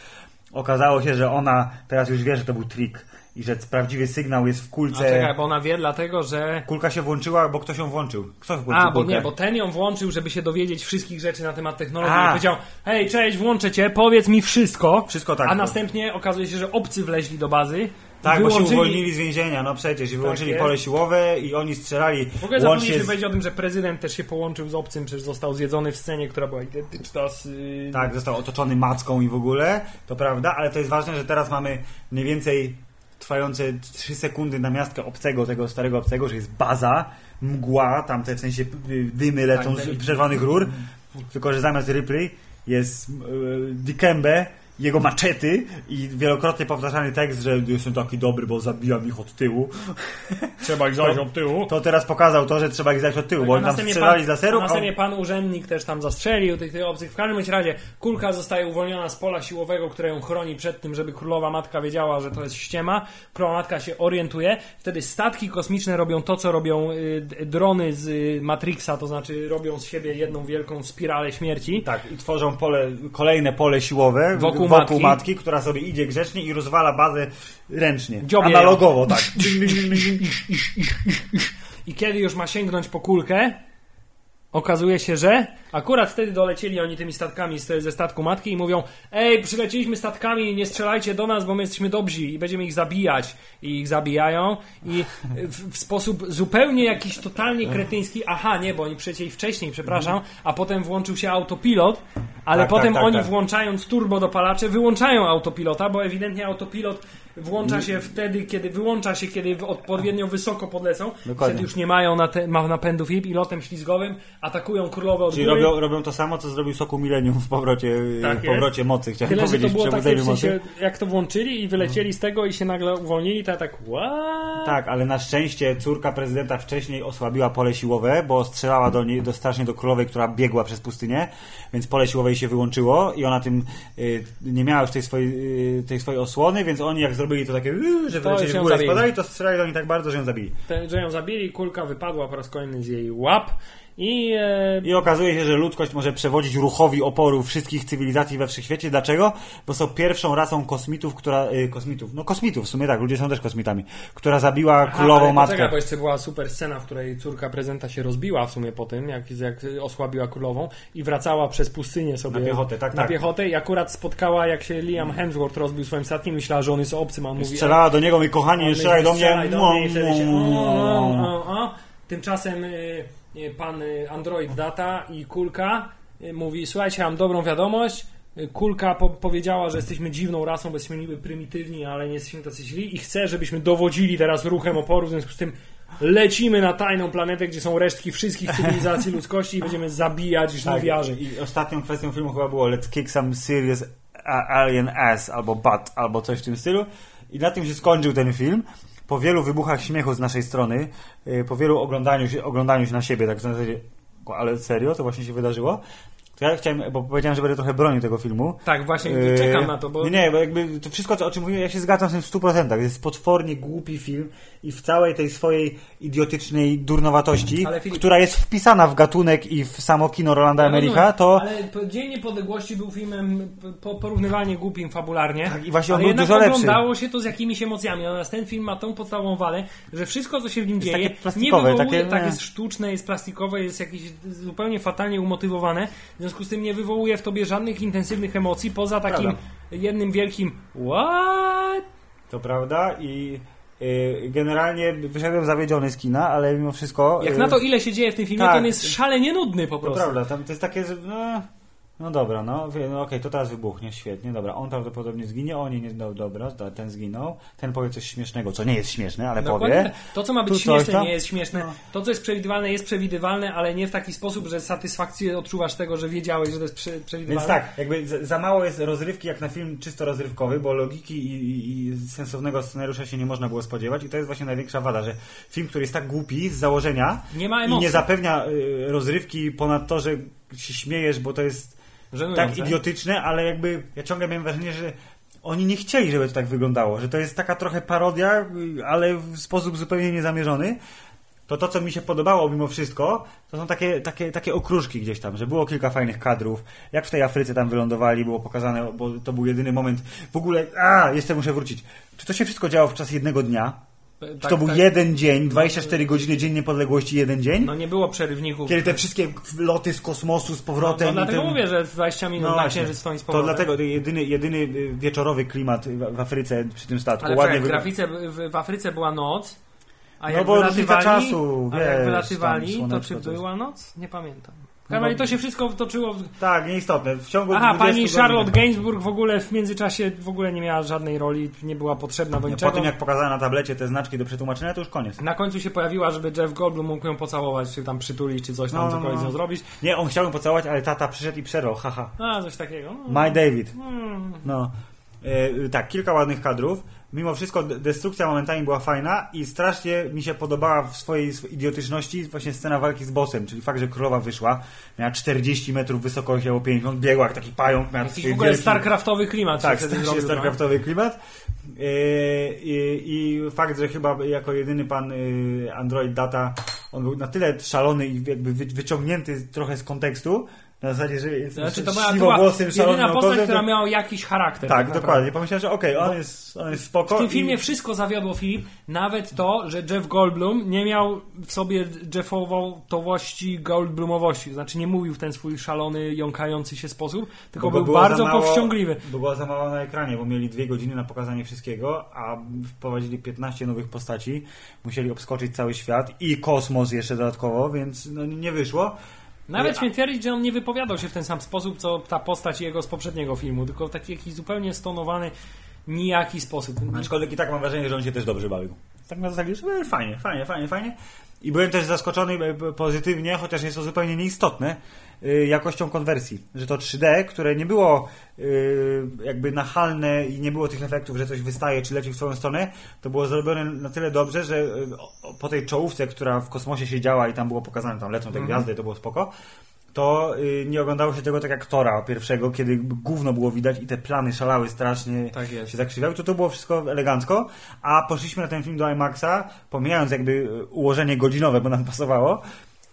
Okazało się, że ona teraz już wie, że to był trik i że prawdziwy sygnał jest w A kulce. czekaj, bo ona wie dlatego, że... Kulka się włączyła, bo ktoś ją włączył. Kto włączył A, bo kulkę? nie, bo ten ją włączył, żeby się dowiedzieć wszystkich rzeczy na temat technologii. A. I powiedział, hej, cześć, włączę cię, powiedz mi wszystko. Wszystko tak. A następnie okazuje się, że obcy wleźli do bazy. Tak, bo się wyłączyli- uwolnili z więzienia, no przecież, i wyłączyli jest. pole siłowe i oni strzelali W ogóle łącznie zapomnieliśmy z... powiedzieć o tym, że prezydent też się połączył z obcym, przecież został zjedzony w scenie, która była identyczna z... Yy... Tak, został otoczony macką i w ogóle, to prawda, ale to jest ważne, że teraz mamy mniej więcej trwające 3 sekundy na miastkę obcego, tego starego obcego, że jest baza, mgła, tamte w sensie y, dymy lecą Tak, z przerwanych rur, tylko że zamiast Ripley jest y, Dikembe, jego maczety i wielokrotnie powtarzany tekst, że jestem taki dobry, bo zabijam ich od tyłu. Trzeba ich zajść od tyłu. To teraz pokazał to, że trzeba ich zajść od tyłu, bo oni tam strzelali z laserów, a a następnie pan urzędnik też tam zastrzelił tych, tych obcych. W każdym razie kulka zostaje uwolniona z pola siłowego, które ją chroni przed tym, żeby królowa matka wiedziała, że to jest ściema. Królowa matka się orientuje. Wtedy statki kosmiczne robią to, co robią y, drony z y, Matrixa, to znaczy robią z siebie jedną wielką spiralę śmierci. Tak, i tworzą pole, kolejne pole siłowe Wokół wokół, matki. matki. która sobie idzie grzecznie i rozwala bazę ręcznie. Dziobie ją. Analogowo, tak. I kiedy już ma sięgnąć po kulkę, okazuje się, że akurat wtedy dolecieli oni tymi statkami z, ze statku matki i mówią: Ej, przylecieliśmy statkami, nie strzelajcie do nas, bo my jesteśmy dobrzy i będziemy ich zabijać. I ich zabijają. I w, w sposób zupełnie jakiś totalnie kretyński. Aha, nie, bo oni przecięli wcześniej, przepraszam, a potem włączył się autopilot. Ale Tak, potem tak, tak, oni tak. włączając turbodopalacze wyłączają autopilota, bo ewidentnie autopilot włącza się wtedy, kiedy wyłącza się, kiedy odpowiednio wysoko podlecą. Dokładnie. Wtedy już nie mają na te, ma napędów i pilotem ślizgowym atakują królowę od Czyli góry. Robią, robią to samo, co zrobił Soku Millennium w powrocie, Tak w powrocie mocy, chciałem Tyle, że to powiedzieć, było w takie w sensie, jak to włączyli i wylecieli z tego i się nagle uwolnili, to ja tak what? Tak, ale na szczęście córka prezydenta wcześniej osłabiła pole siłowe, bo strzelała do niej, do, strasznie do królowej, która biegła przez pustynię, więc pole siłowe jej się wyłączyło i ona tym y, nie miała już tej swojej, y, tej swojej osłony, więc oni jak zrobili to takie, y, że wylecieli się w górę, spadali, to strzelali do nich tak bardzo, że ją zabili. Że ją zabili, kulka wypadła po raz kolejny z jej łap i e, I okazuje się, że ludzkość może przewodzić ruchowi oporu wszystkich cywilizacji we wszechświecie. Dlaczego? Bo są pierwszą rasą kosmitów, która. Y, kosmitów, no kosmitów, w sumie tak, ludzie są też kosmitami, która zabiła Aha, królową ale matkę. Poczekaj, bo jeszcze była super scena, w której córka prezydenta się rozbiła w sumie po tym, jak, jak osłabiła królową i wracała przez pustynię sobie Na piechotę, tak, na tak. piechotę i akurat spotkała, jak się Liam Hemsworth rozbił swoim statkiem, myślała, że on jest obcym, a on mówi... Strzelała do niego, mój kochani, nie On strzelaj do mnie. strzelaj do mnie i wtedy się, o, o, o, o. Tymczasem y, pan y, Android Data i Kulka y, mówi, słuchajcie, mam dobrą wiadomość. Kulka po powiedziała, że jesteśmy dziwną rasą, bo jesteśmy niby prymitywni, ale nie jesteśmy tacy źli i chce, żebyśmy dowodzili teraz ruchem oporu, w związku z tym lecimy na tajną planetę, gdzie są resztki wszystkich cywilizacji ludzkości i będziemy zabijać Tak, żniwiarzy. I ostatnią kwestią filmu chyba było Let's kick some serious alien ass, albo butt, albo coś w tym stylu. I na tym się skończył ten film. Po wielu wybuchach śmiechu z naszej strony, y, po wielu oglądaniu oglądaniu się na siebie, tak w zasadzie, ale serio, to właśnie się wydarzyło. To ja chciałem, bo powiedziałem, że będę trochę bronił tego filmu. Tak, właśnie Yy, czekam na to, bo... Nie, nie, bo jakby to wszystko, o czym mówiłem, ja się zgadzam z tym w 100%. To jest potwornie głupi film i w całej tej swojej idiotycznej durnowatości, Filip- która jest wpisana w gatunek i w samo kino Rolanda Ja Emericha, to Ale Dzień Niepodległości był filmem po, porównywalnie głupim fabularnie. Tak, i właśnie on ale był jednak dużo lepszy. oglądało się to z jakimiś emocjami. Natomiast ten film ma tą podstawową wadę, że wszystko, co się w nim Jest dzieje, takie plastikowe, nie wywołuje, takie, tak jest sztuczne, jest plastikowe, jest jakieś zupełnie fatalnie umotywowane. W związku z tym nie wywołuje w tobie żadnych intensywnych emocji, poza takim Prawda. jednym wielkim what? to prawda i y, generalnie wyszedłem zawiedziony z kina, ale mimo wszystko... Jak y, na to, ile się dzieje w tym filmie, tak. to on jest szalenie nudny po To prostu. prawda, tam to jest takie, że no, no dobra, no, no okej, to teraz wybuchnie, świetnie, dobra, on prawdopodobnie zginie, oni nie, no, dobra, ten zginął, ten powie coś śmiesznego, co nie jest śmieszne, ale Dokładnie powie. To, co ma być Tu śmieszne, tam. nie jest śmieszne. No. To, co jest przewidywalne, jest przewidywalne, ale nie w taki sposób, że satysfakcję odczuwasz tego, że wiedziałeś, że to jest prze- przewidywalne. Więc tak, jakby za, mało jest rozrywki jak na film czysto rozrywkowy, bo logiki i, i, i sensownego scenariusza się nie można było spodziewać i to jest właśnie największa wada, że film, który jest tak głupi z założenia Nie ma i emocji. nie zapewnia y, rozrywki ponad to, że się śmiejesz, bo to jest Żenujące. tak idiotyczne, ale jakby ja ciągle miałem wrażenie, że oni nie chcieli, żeby to tak wyglądało, że to jest taka trochę parodia, ale w sposób zupełnie niezamierzony. To to, co mi się podobało mimo wszystko, to są takie, takie, takie okruszki gdzieś tam, że było kilka fajnych kadrów, jak w tej Afryce tam wylądowali, było pokazane, bo to był jedyny moment, w ogóle, a, jeszcze muszę wrócić. Czy to się wszystko działo w czas jednego dnia? E, Czy tak, to był tak. jeden dzień, 24 godziny, dzień niepodległości, jeden dzień? No nie było przerywników. Kiedy te wszystkie loty z kosmosu z powrotem. no, i dlatego ten... mówię, że 20 minut No na księżyc stoi z To powrotem. dlatego to jedyny, jedyny y, wieczorowy klimat w Afryce przy tym statku. Ale Ładnie grafice, w, w Afryce była noc, a No jak bo różnica wylatywali, czasu, a jak wiesz, wylatywali to czy była noc? Nie pamiętam. W każdym razie to się wszystko wtoczyło w... Tak, nieistotne. W ciągu Aha, 20 pani Charlotte Gainsbourg w ogóle w międzyczasie w ogóle nie miała żadnej roli, nie była potrzebna do Po niczego. tym jak pokazała na tablecie te znaczki do przetłumaczenia, to już koniec. Na końcu się pojawiła, żeby Jeff Goldblum mógł ją pocałować, czy tam przytulić, czy coś tam, No, no, cokolwiek z nią no. zrobić. Nie, on chciał ją pocałować, ale tata przyszedł i przerwał, haha. A, coś takiego. No. My David. Mm. No. E, tak, kilka ładnych kadrów. Mimo wszystko destrukcja momentami była fajna i strasznie mi się podobała w swojej sw- idiotyczności właśnie scena walki z bossem, czyli fakt, że królowa wyszła, miała 40 metrów wysokości albo 50, biegła jak taki pająk, miała Jakiś w ogóle wielki- StarCraftowy klimat. Tak, strasznie no. StarCraftowy klimat. E, I, I fakt, że chyba jako jedyny pan y, Android Data, on był na tyle szalony i jakby wy, wyciągnięty trochę z kontekstu, na zasadzie, że jest Znaczy, to była, siwowłosym, szalonym jedyna postać, która to- miała jakiś charakter. Tak, naprawdę. dokładnie. Pomyślałem, że okej, on, jest, on jest spoko. W tym i- filmie wszystko zawiodło Filip, nawet to, że Jeff Goldblum nie miał w sobie Jeffowości Goldblumowości, znaczy nie mówił w ten swój szalony, jąkający się sposób, tylko bo był bardzo mało- powściągliwy. Bo była za mało na ekranie, bo mieli dwie godziny na pokazanie wszystkiego, a wprowadzili 15 nowych postaci, musieli obskoczyć cały świat i kosmos jeszcze dodatkowo, więc no, nie wyszło. Nawet śmiem twierdzić, że on nie wypowiadał się w ten sam sposób, co ta postać jego z poprzedniego filmu, tylko w taki jakiś zupełnie stonowany, nijaki sposób. Aczkolwiek i tak mam wrażenie, że on się też dobrze bawił. Tak na zasadzie, że fajnie, fajnie, fajnie, fajnie. I byłem też zaskoczony e, pozytywnie, chociaż jest to zupełnie nieistotne, jakością konwersji. Że to 3D, które nie było y, jakby nachalne i nie było tych efektów, że coś wystaje czy leci w swoją stronę, to było zrobione na tyle dobrze, że y, po tej czołówce, która w kosmosie się działa i tam było pokazane, tam lecą te gwiazdy, to było spoko, to y, nie oglądało się tego tak jak Tora pierwszego, kiedy gówno było widać i te plany szalały strasznie, Tak się zakrzywiały, to to było wszystko elegancko, a poszliśmy na ten film do IMAXa, pomijając jakby y, ułożenie godzinowe, bo nam pasowało,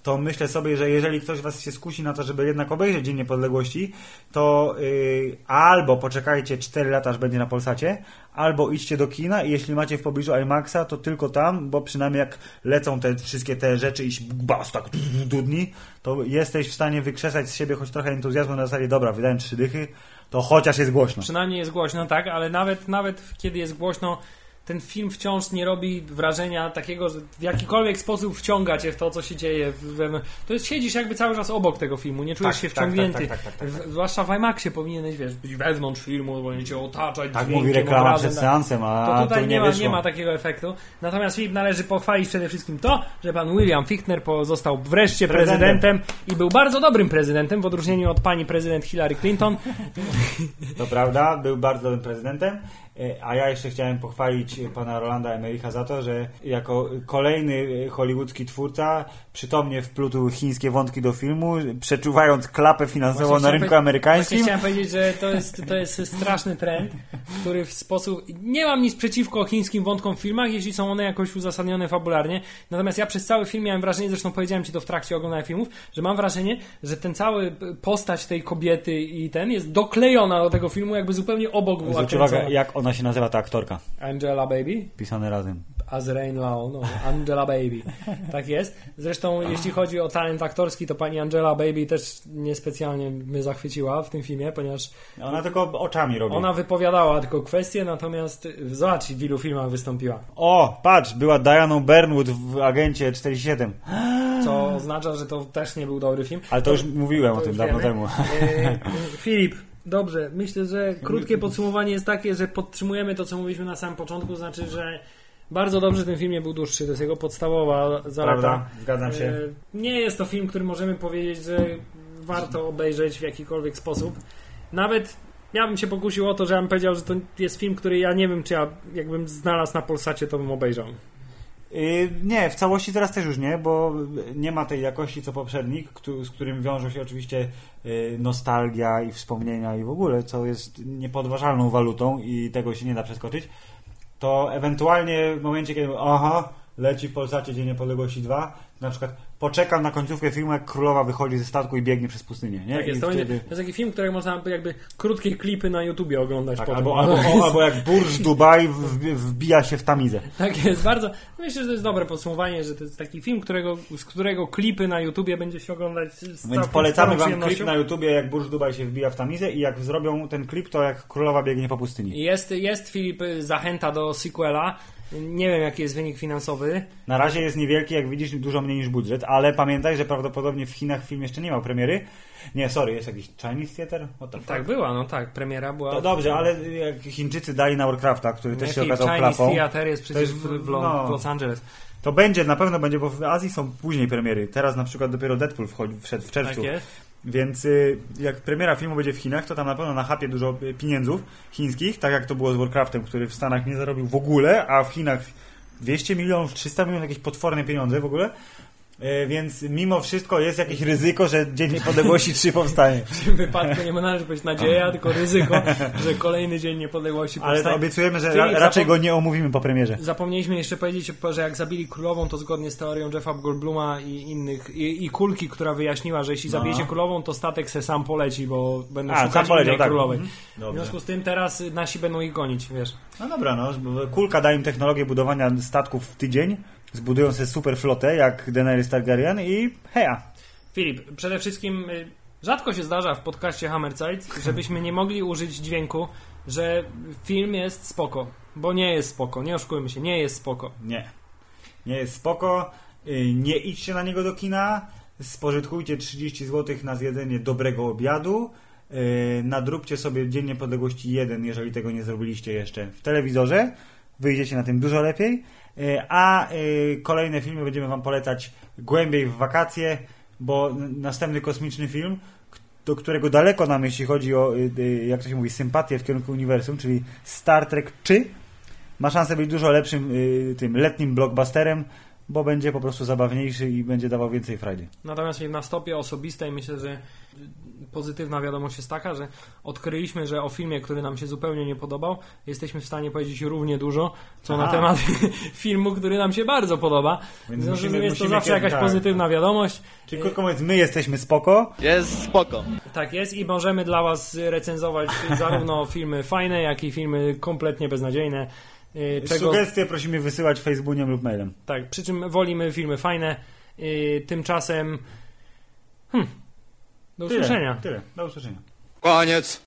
to myślę sobie, że jeżeli ktoś was się skusi na to, żeby jednak obejrzeć Dzień Niepodległości, to y, albo poczekajcie 4 lata, aż będzie na Polsacie, albo idźcie do kina i jeśli macie w pobliżu IMAXa, to tylko tam, bo przynajmniej jak lecą te wszystkie te rzeczy i bas, tak dudni, to jesteś w stanie wykrzesać z siebie choć trochę entuzjazmu na zasadzie, dobra, wydałem trzy dychy, to chociaż jest głośno. Przynajmniej jest głośno, tak, ale nawet, nawet kiedy jest głośno, ten film wciąż nie robi wrażenia takiego, że w jakikolwiek sposób wciąga cię w to, co się dzieje. w- To jest, siedzisz jakby cały czas obok tego filmu, nie czujesz Tak, się tak, wciągnięty. tak, tak, tak, tak, tak. W- Zwłaszcza w IMAXie powinieneś, wiesz, być wewnątrz filmu, powinien cię otaczać Tak dźwiękiem, mówi reklama obrazem, przed seansem, a To tutaj tu nie, nie ma, wyszło. nie ma takiego efektu. Natomiast Filip należy pochwalić przede wszystkim to, że pan William Fichtner został wreszcie Prezydentem. prezydentem i był bardzo dobrym prezydentem, w odróżnieniu od pani prezydent Hillary Clinton. To prawda, był bardzo dobrym prezydentem, a ja jeszcze chciałem pochwalić pana Rolanda Emericha za to, że jako kolejny e, hollywoodzki twórca przytomnie wplótł chińskie wątki do filmu, przeczuwając klapę finansową Właśnie na rynku amerykańskim. Właśnie chciałem powiedzieć, że to jest, to jest straszny trend, który w sposób... Nie mam nic przeciwko chińskim wątkom w filmach, jeśli są one jakoś uzasadnione fabularnie. Natomiast ja przez cały film miałem wrażenie, zresztą powiedziałem Ci to w trakcie oglądania filmów, że mam wrażenie, że ten cały postać tej kobiety i ten jest doklejona do tego filmu, jakby zupełnie obok była Zwróć uwagę, kręcona. Ona się nazywa, ta aktorka. Angela Baby? Pisane razem. Azrain Lao, no, Angela Baby. Tak jest. Zresztą, jeśli chodzi o talent aktorski, to pani Angela Baby też niespecjalnie mnie zachwyciła w tym filmie, ponieważ Ona tylko oczami robi. ona wypowiadała tylko kwestie, natomiast zobacz, w ilu filmach wystąpiła. O, patrz, była Dianą Bernwood w Agencie 47. Co oznacza, że to też nie był dobry film. Ale to już mówiłem o To tym już dawno temu. E, Filip, dobrze. Myślę, że krótkie podsumowanie jest takie, że podtrzymujemy to, co mówiliśmy na samym początku, znaczy, że bardzo dobrze ten film nie był dłuższy. To jest jego podstawowa zaleta. Prawda? Zgadzam się. E, Nie jest to film, który możemy powiedzieć, że warto obejrzeć w jakikolwiek sposób. Nawet ja bym się pokusił o to, że ja bym powiedział, że to jest film, który ja nie wiem, czy ja jakbym znalazł na Polsacie, to bym obejrzał. Yy, Nie, w całości teraz też już nie, bo nie ma tej jakości co poprzednik, z którym wiążą się oczywiście yy, nostalgia i wspomnienia i w ogóle, co jest niepodważalną walutą i tego się nie da przeskoczyć. To ewentualnie w momencie, kiedy aha, leci w Polsacie Dzień Niepodległości 2, na przykład poczekam na końcówkę filmu, jak królowa wychodzi ze statku i biegnie przez pustynię. Nie? Tak jest, to, będzie, wtedy- to jest taki film, którego można by jakby krótkie klipy na YouTubie oglądać tak, potem. albo, albo, o, albo jak Burj Dubai wb- wbija się w tamizę. Tak jest, bardzo. Myślę, że to jest dobre podsumowanie, że to jest taki film, którego, z którego klipy na YouTubie będzie się oglądać z Więc polecamy wam klip na YouTubie, jak Burj Dubai się wbija w tamizę i jak zrobią ten klip, to jak królowa biegnie po pustyni. Jest, jest Filip, zachęta do sequela. Nie wiem, jaki jest wynik finansowy. Na razie jest niewielki, jak widzisz, dużo mniej niż budżet, ale pamiętaj, że prawdopodobnie w Chinach film jeszcze nie miał premiery. Nie, sorry, jest jakiś Chinese Theater? Tak była, no tak, premiera była. To dobrze, ale jak Chińczycy dali na Warcrafta, który też się okazał Chinese klapą, Theater jest przecież jest w, w- no. w Los Angeles. to będzie, na pewno będzie, bo w Azji są później premiery. Teraz na przykład dopiero Deadpool wchodzi, wszedł w czerwcu. Tak jest. Więc y, jak premiera filmu będzie w Chinach, to tam na pewno nachapie dużo y, pieniędzów chińskich, tak jak to było z Warcraftem, który w Stanach nie zarobił w ogóle, a w Chinach 200 milionów, 300 milionów, jakieś potworne pieniądze w ogóle. Y, Więc mimo wszystko jest jakieś ryzyko, że Dzień Niepodległości 3 powstanie. W tym wypadku nie należy być nadzieja, tylko ryzyko, że kolejny dzień niepodległości Ale to powstanie. obiecujemy, że ra raczej go nie omówimy po premierze. Zapomnieliśmy jeszcze powiedzieć, że jak zabili królową, to zgodnie z teorią Jeffa Goldbluma i innych, i, i kulki, która wyjaśniła, że jeśli No. zabijecie królową, to statek se sam poleci, bo będą A, szukać poleciał, tak. królowej. Mhm. W związku z tym teraz nasi będą ich gonić, wiesz. No dobra, no. Kulka da im technologię budowania statków w tydzień. Zbudują sobie super flotę, jak Daenerys Targaryen i heja. Filip, przede wszystkim y, rzadko się zdarza w podcaście Hammerzeit, żebyśmy nie mogli użyć dźwięku, że film jest spoko, bo nie jest spoko, nie oszukujmy się, nie jest spoko. Nie. Nie jest spoko. Y, Nie idźcie na niego do kina. Spożytkujcie 30 zł na zjedzenie dobrego obiadu. Y, Nadróbcie sobie Dzień Niepodległości 1, jeżeli tego nie zrobiliście jeszcze w telewizorze. Wyjdziecie na tym dużo lepiej. Y, A y, kolejne filmy będziemy Wam polecać głębiej w wakacje, bo następny kosmiczny film, do którego daleko nam, jeśli chodzi o, y, y, jak to się mówi, sympatię w kierunku uniwersum, czyli Star Trek 3, ma szansę być dużo lepszym y, tym letnim blockbusterem, bo będzie po prostu zabawniejszy i będzie dawał więcej frajdy. Natomiast na stopie osobistej myślę, że pozytywna wiadomość jest taka, że odkryliśmy, że o filmie, który nam się zupełnie nie podobał, jesteśmy w stanie powiedzieć równie dużo, co na Aha. temat filmu, który nam się bardzo podoba. Więc W związku z musimy- jest to musimy zawsze jakaś tak. pozytywna wiadomość. Czyli krótko mówiąc, my jesteśmy spoko, Jest spoko. Tak jest i możemy dla Was recenzować zarówno filmy fajne, jak i filmy kompletnie beznadziejne. Y, Czego, sugestie prosimy wysyłać Facebookiem lub mailem. tak, przy czym wolimy filmy fajne. y, Tymczasem. Hmm, do usłyszenia. Tyle, tyle. do usłyszenia. Koniec.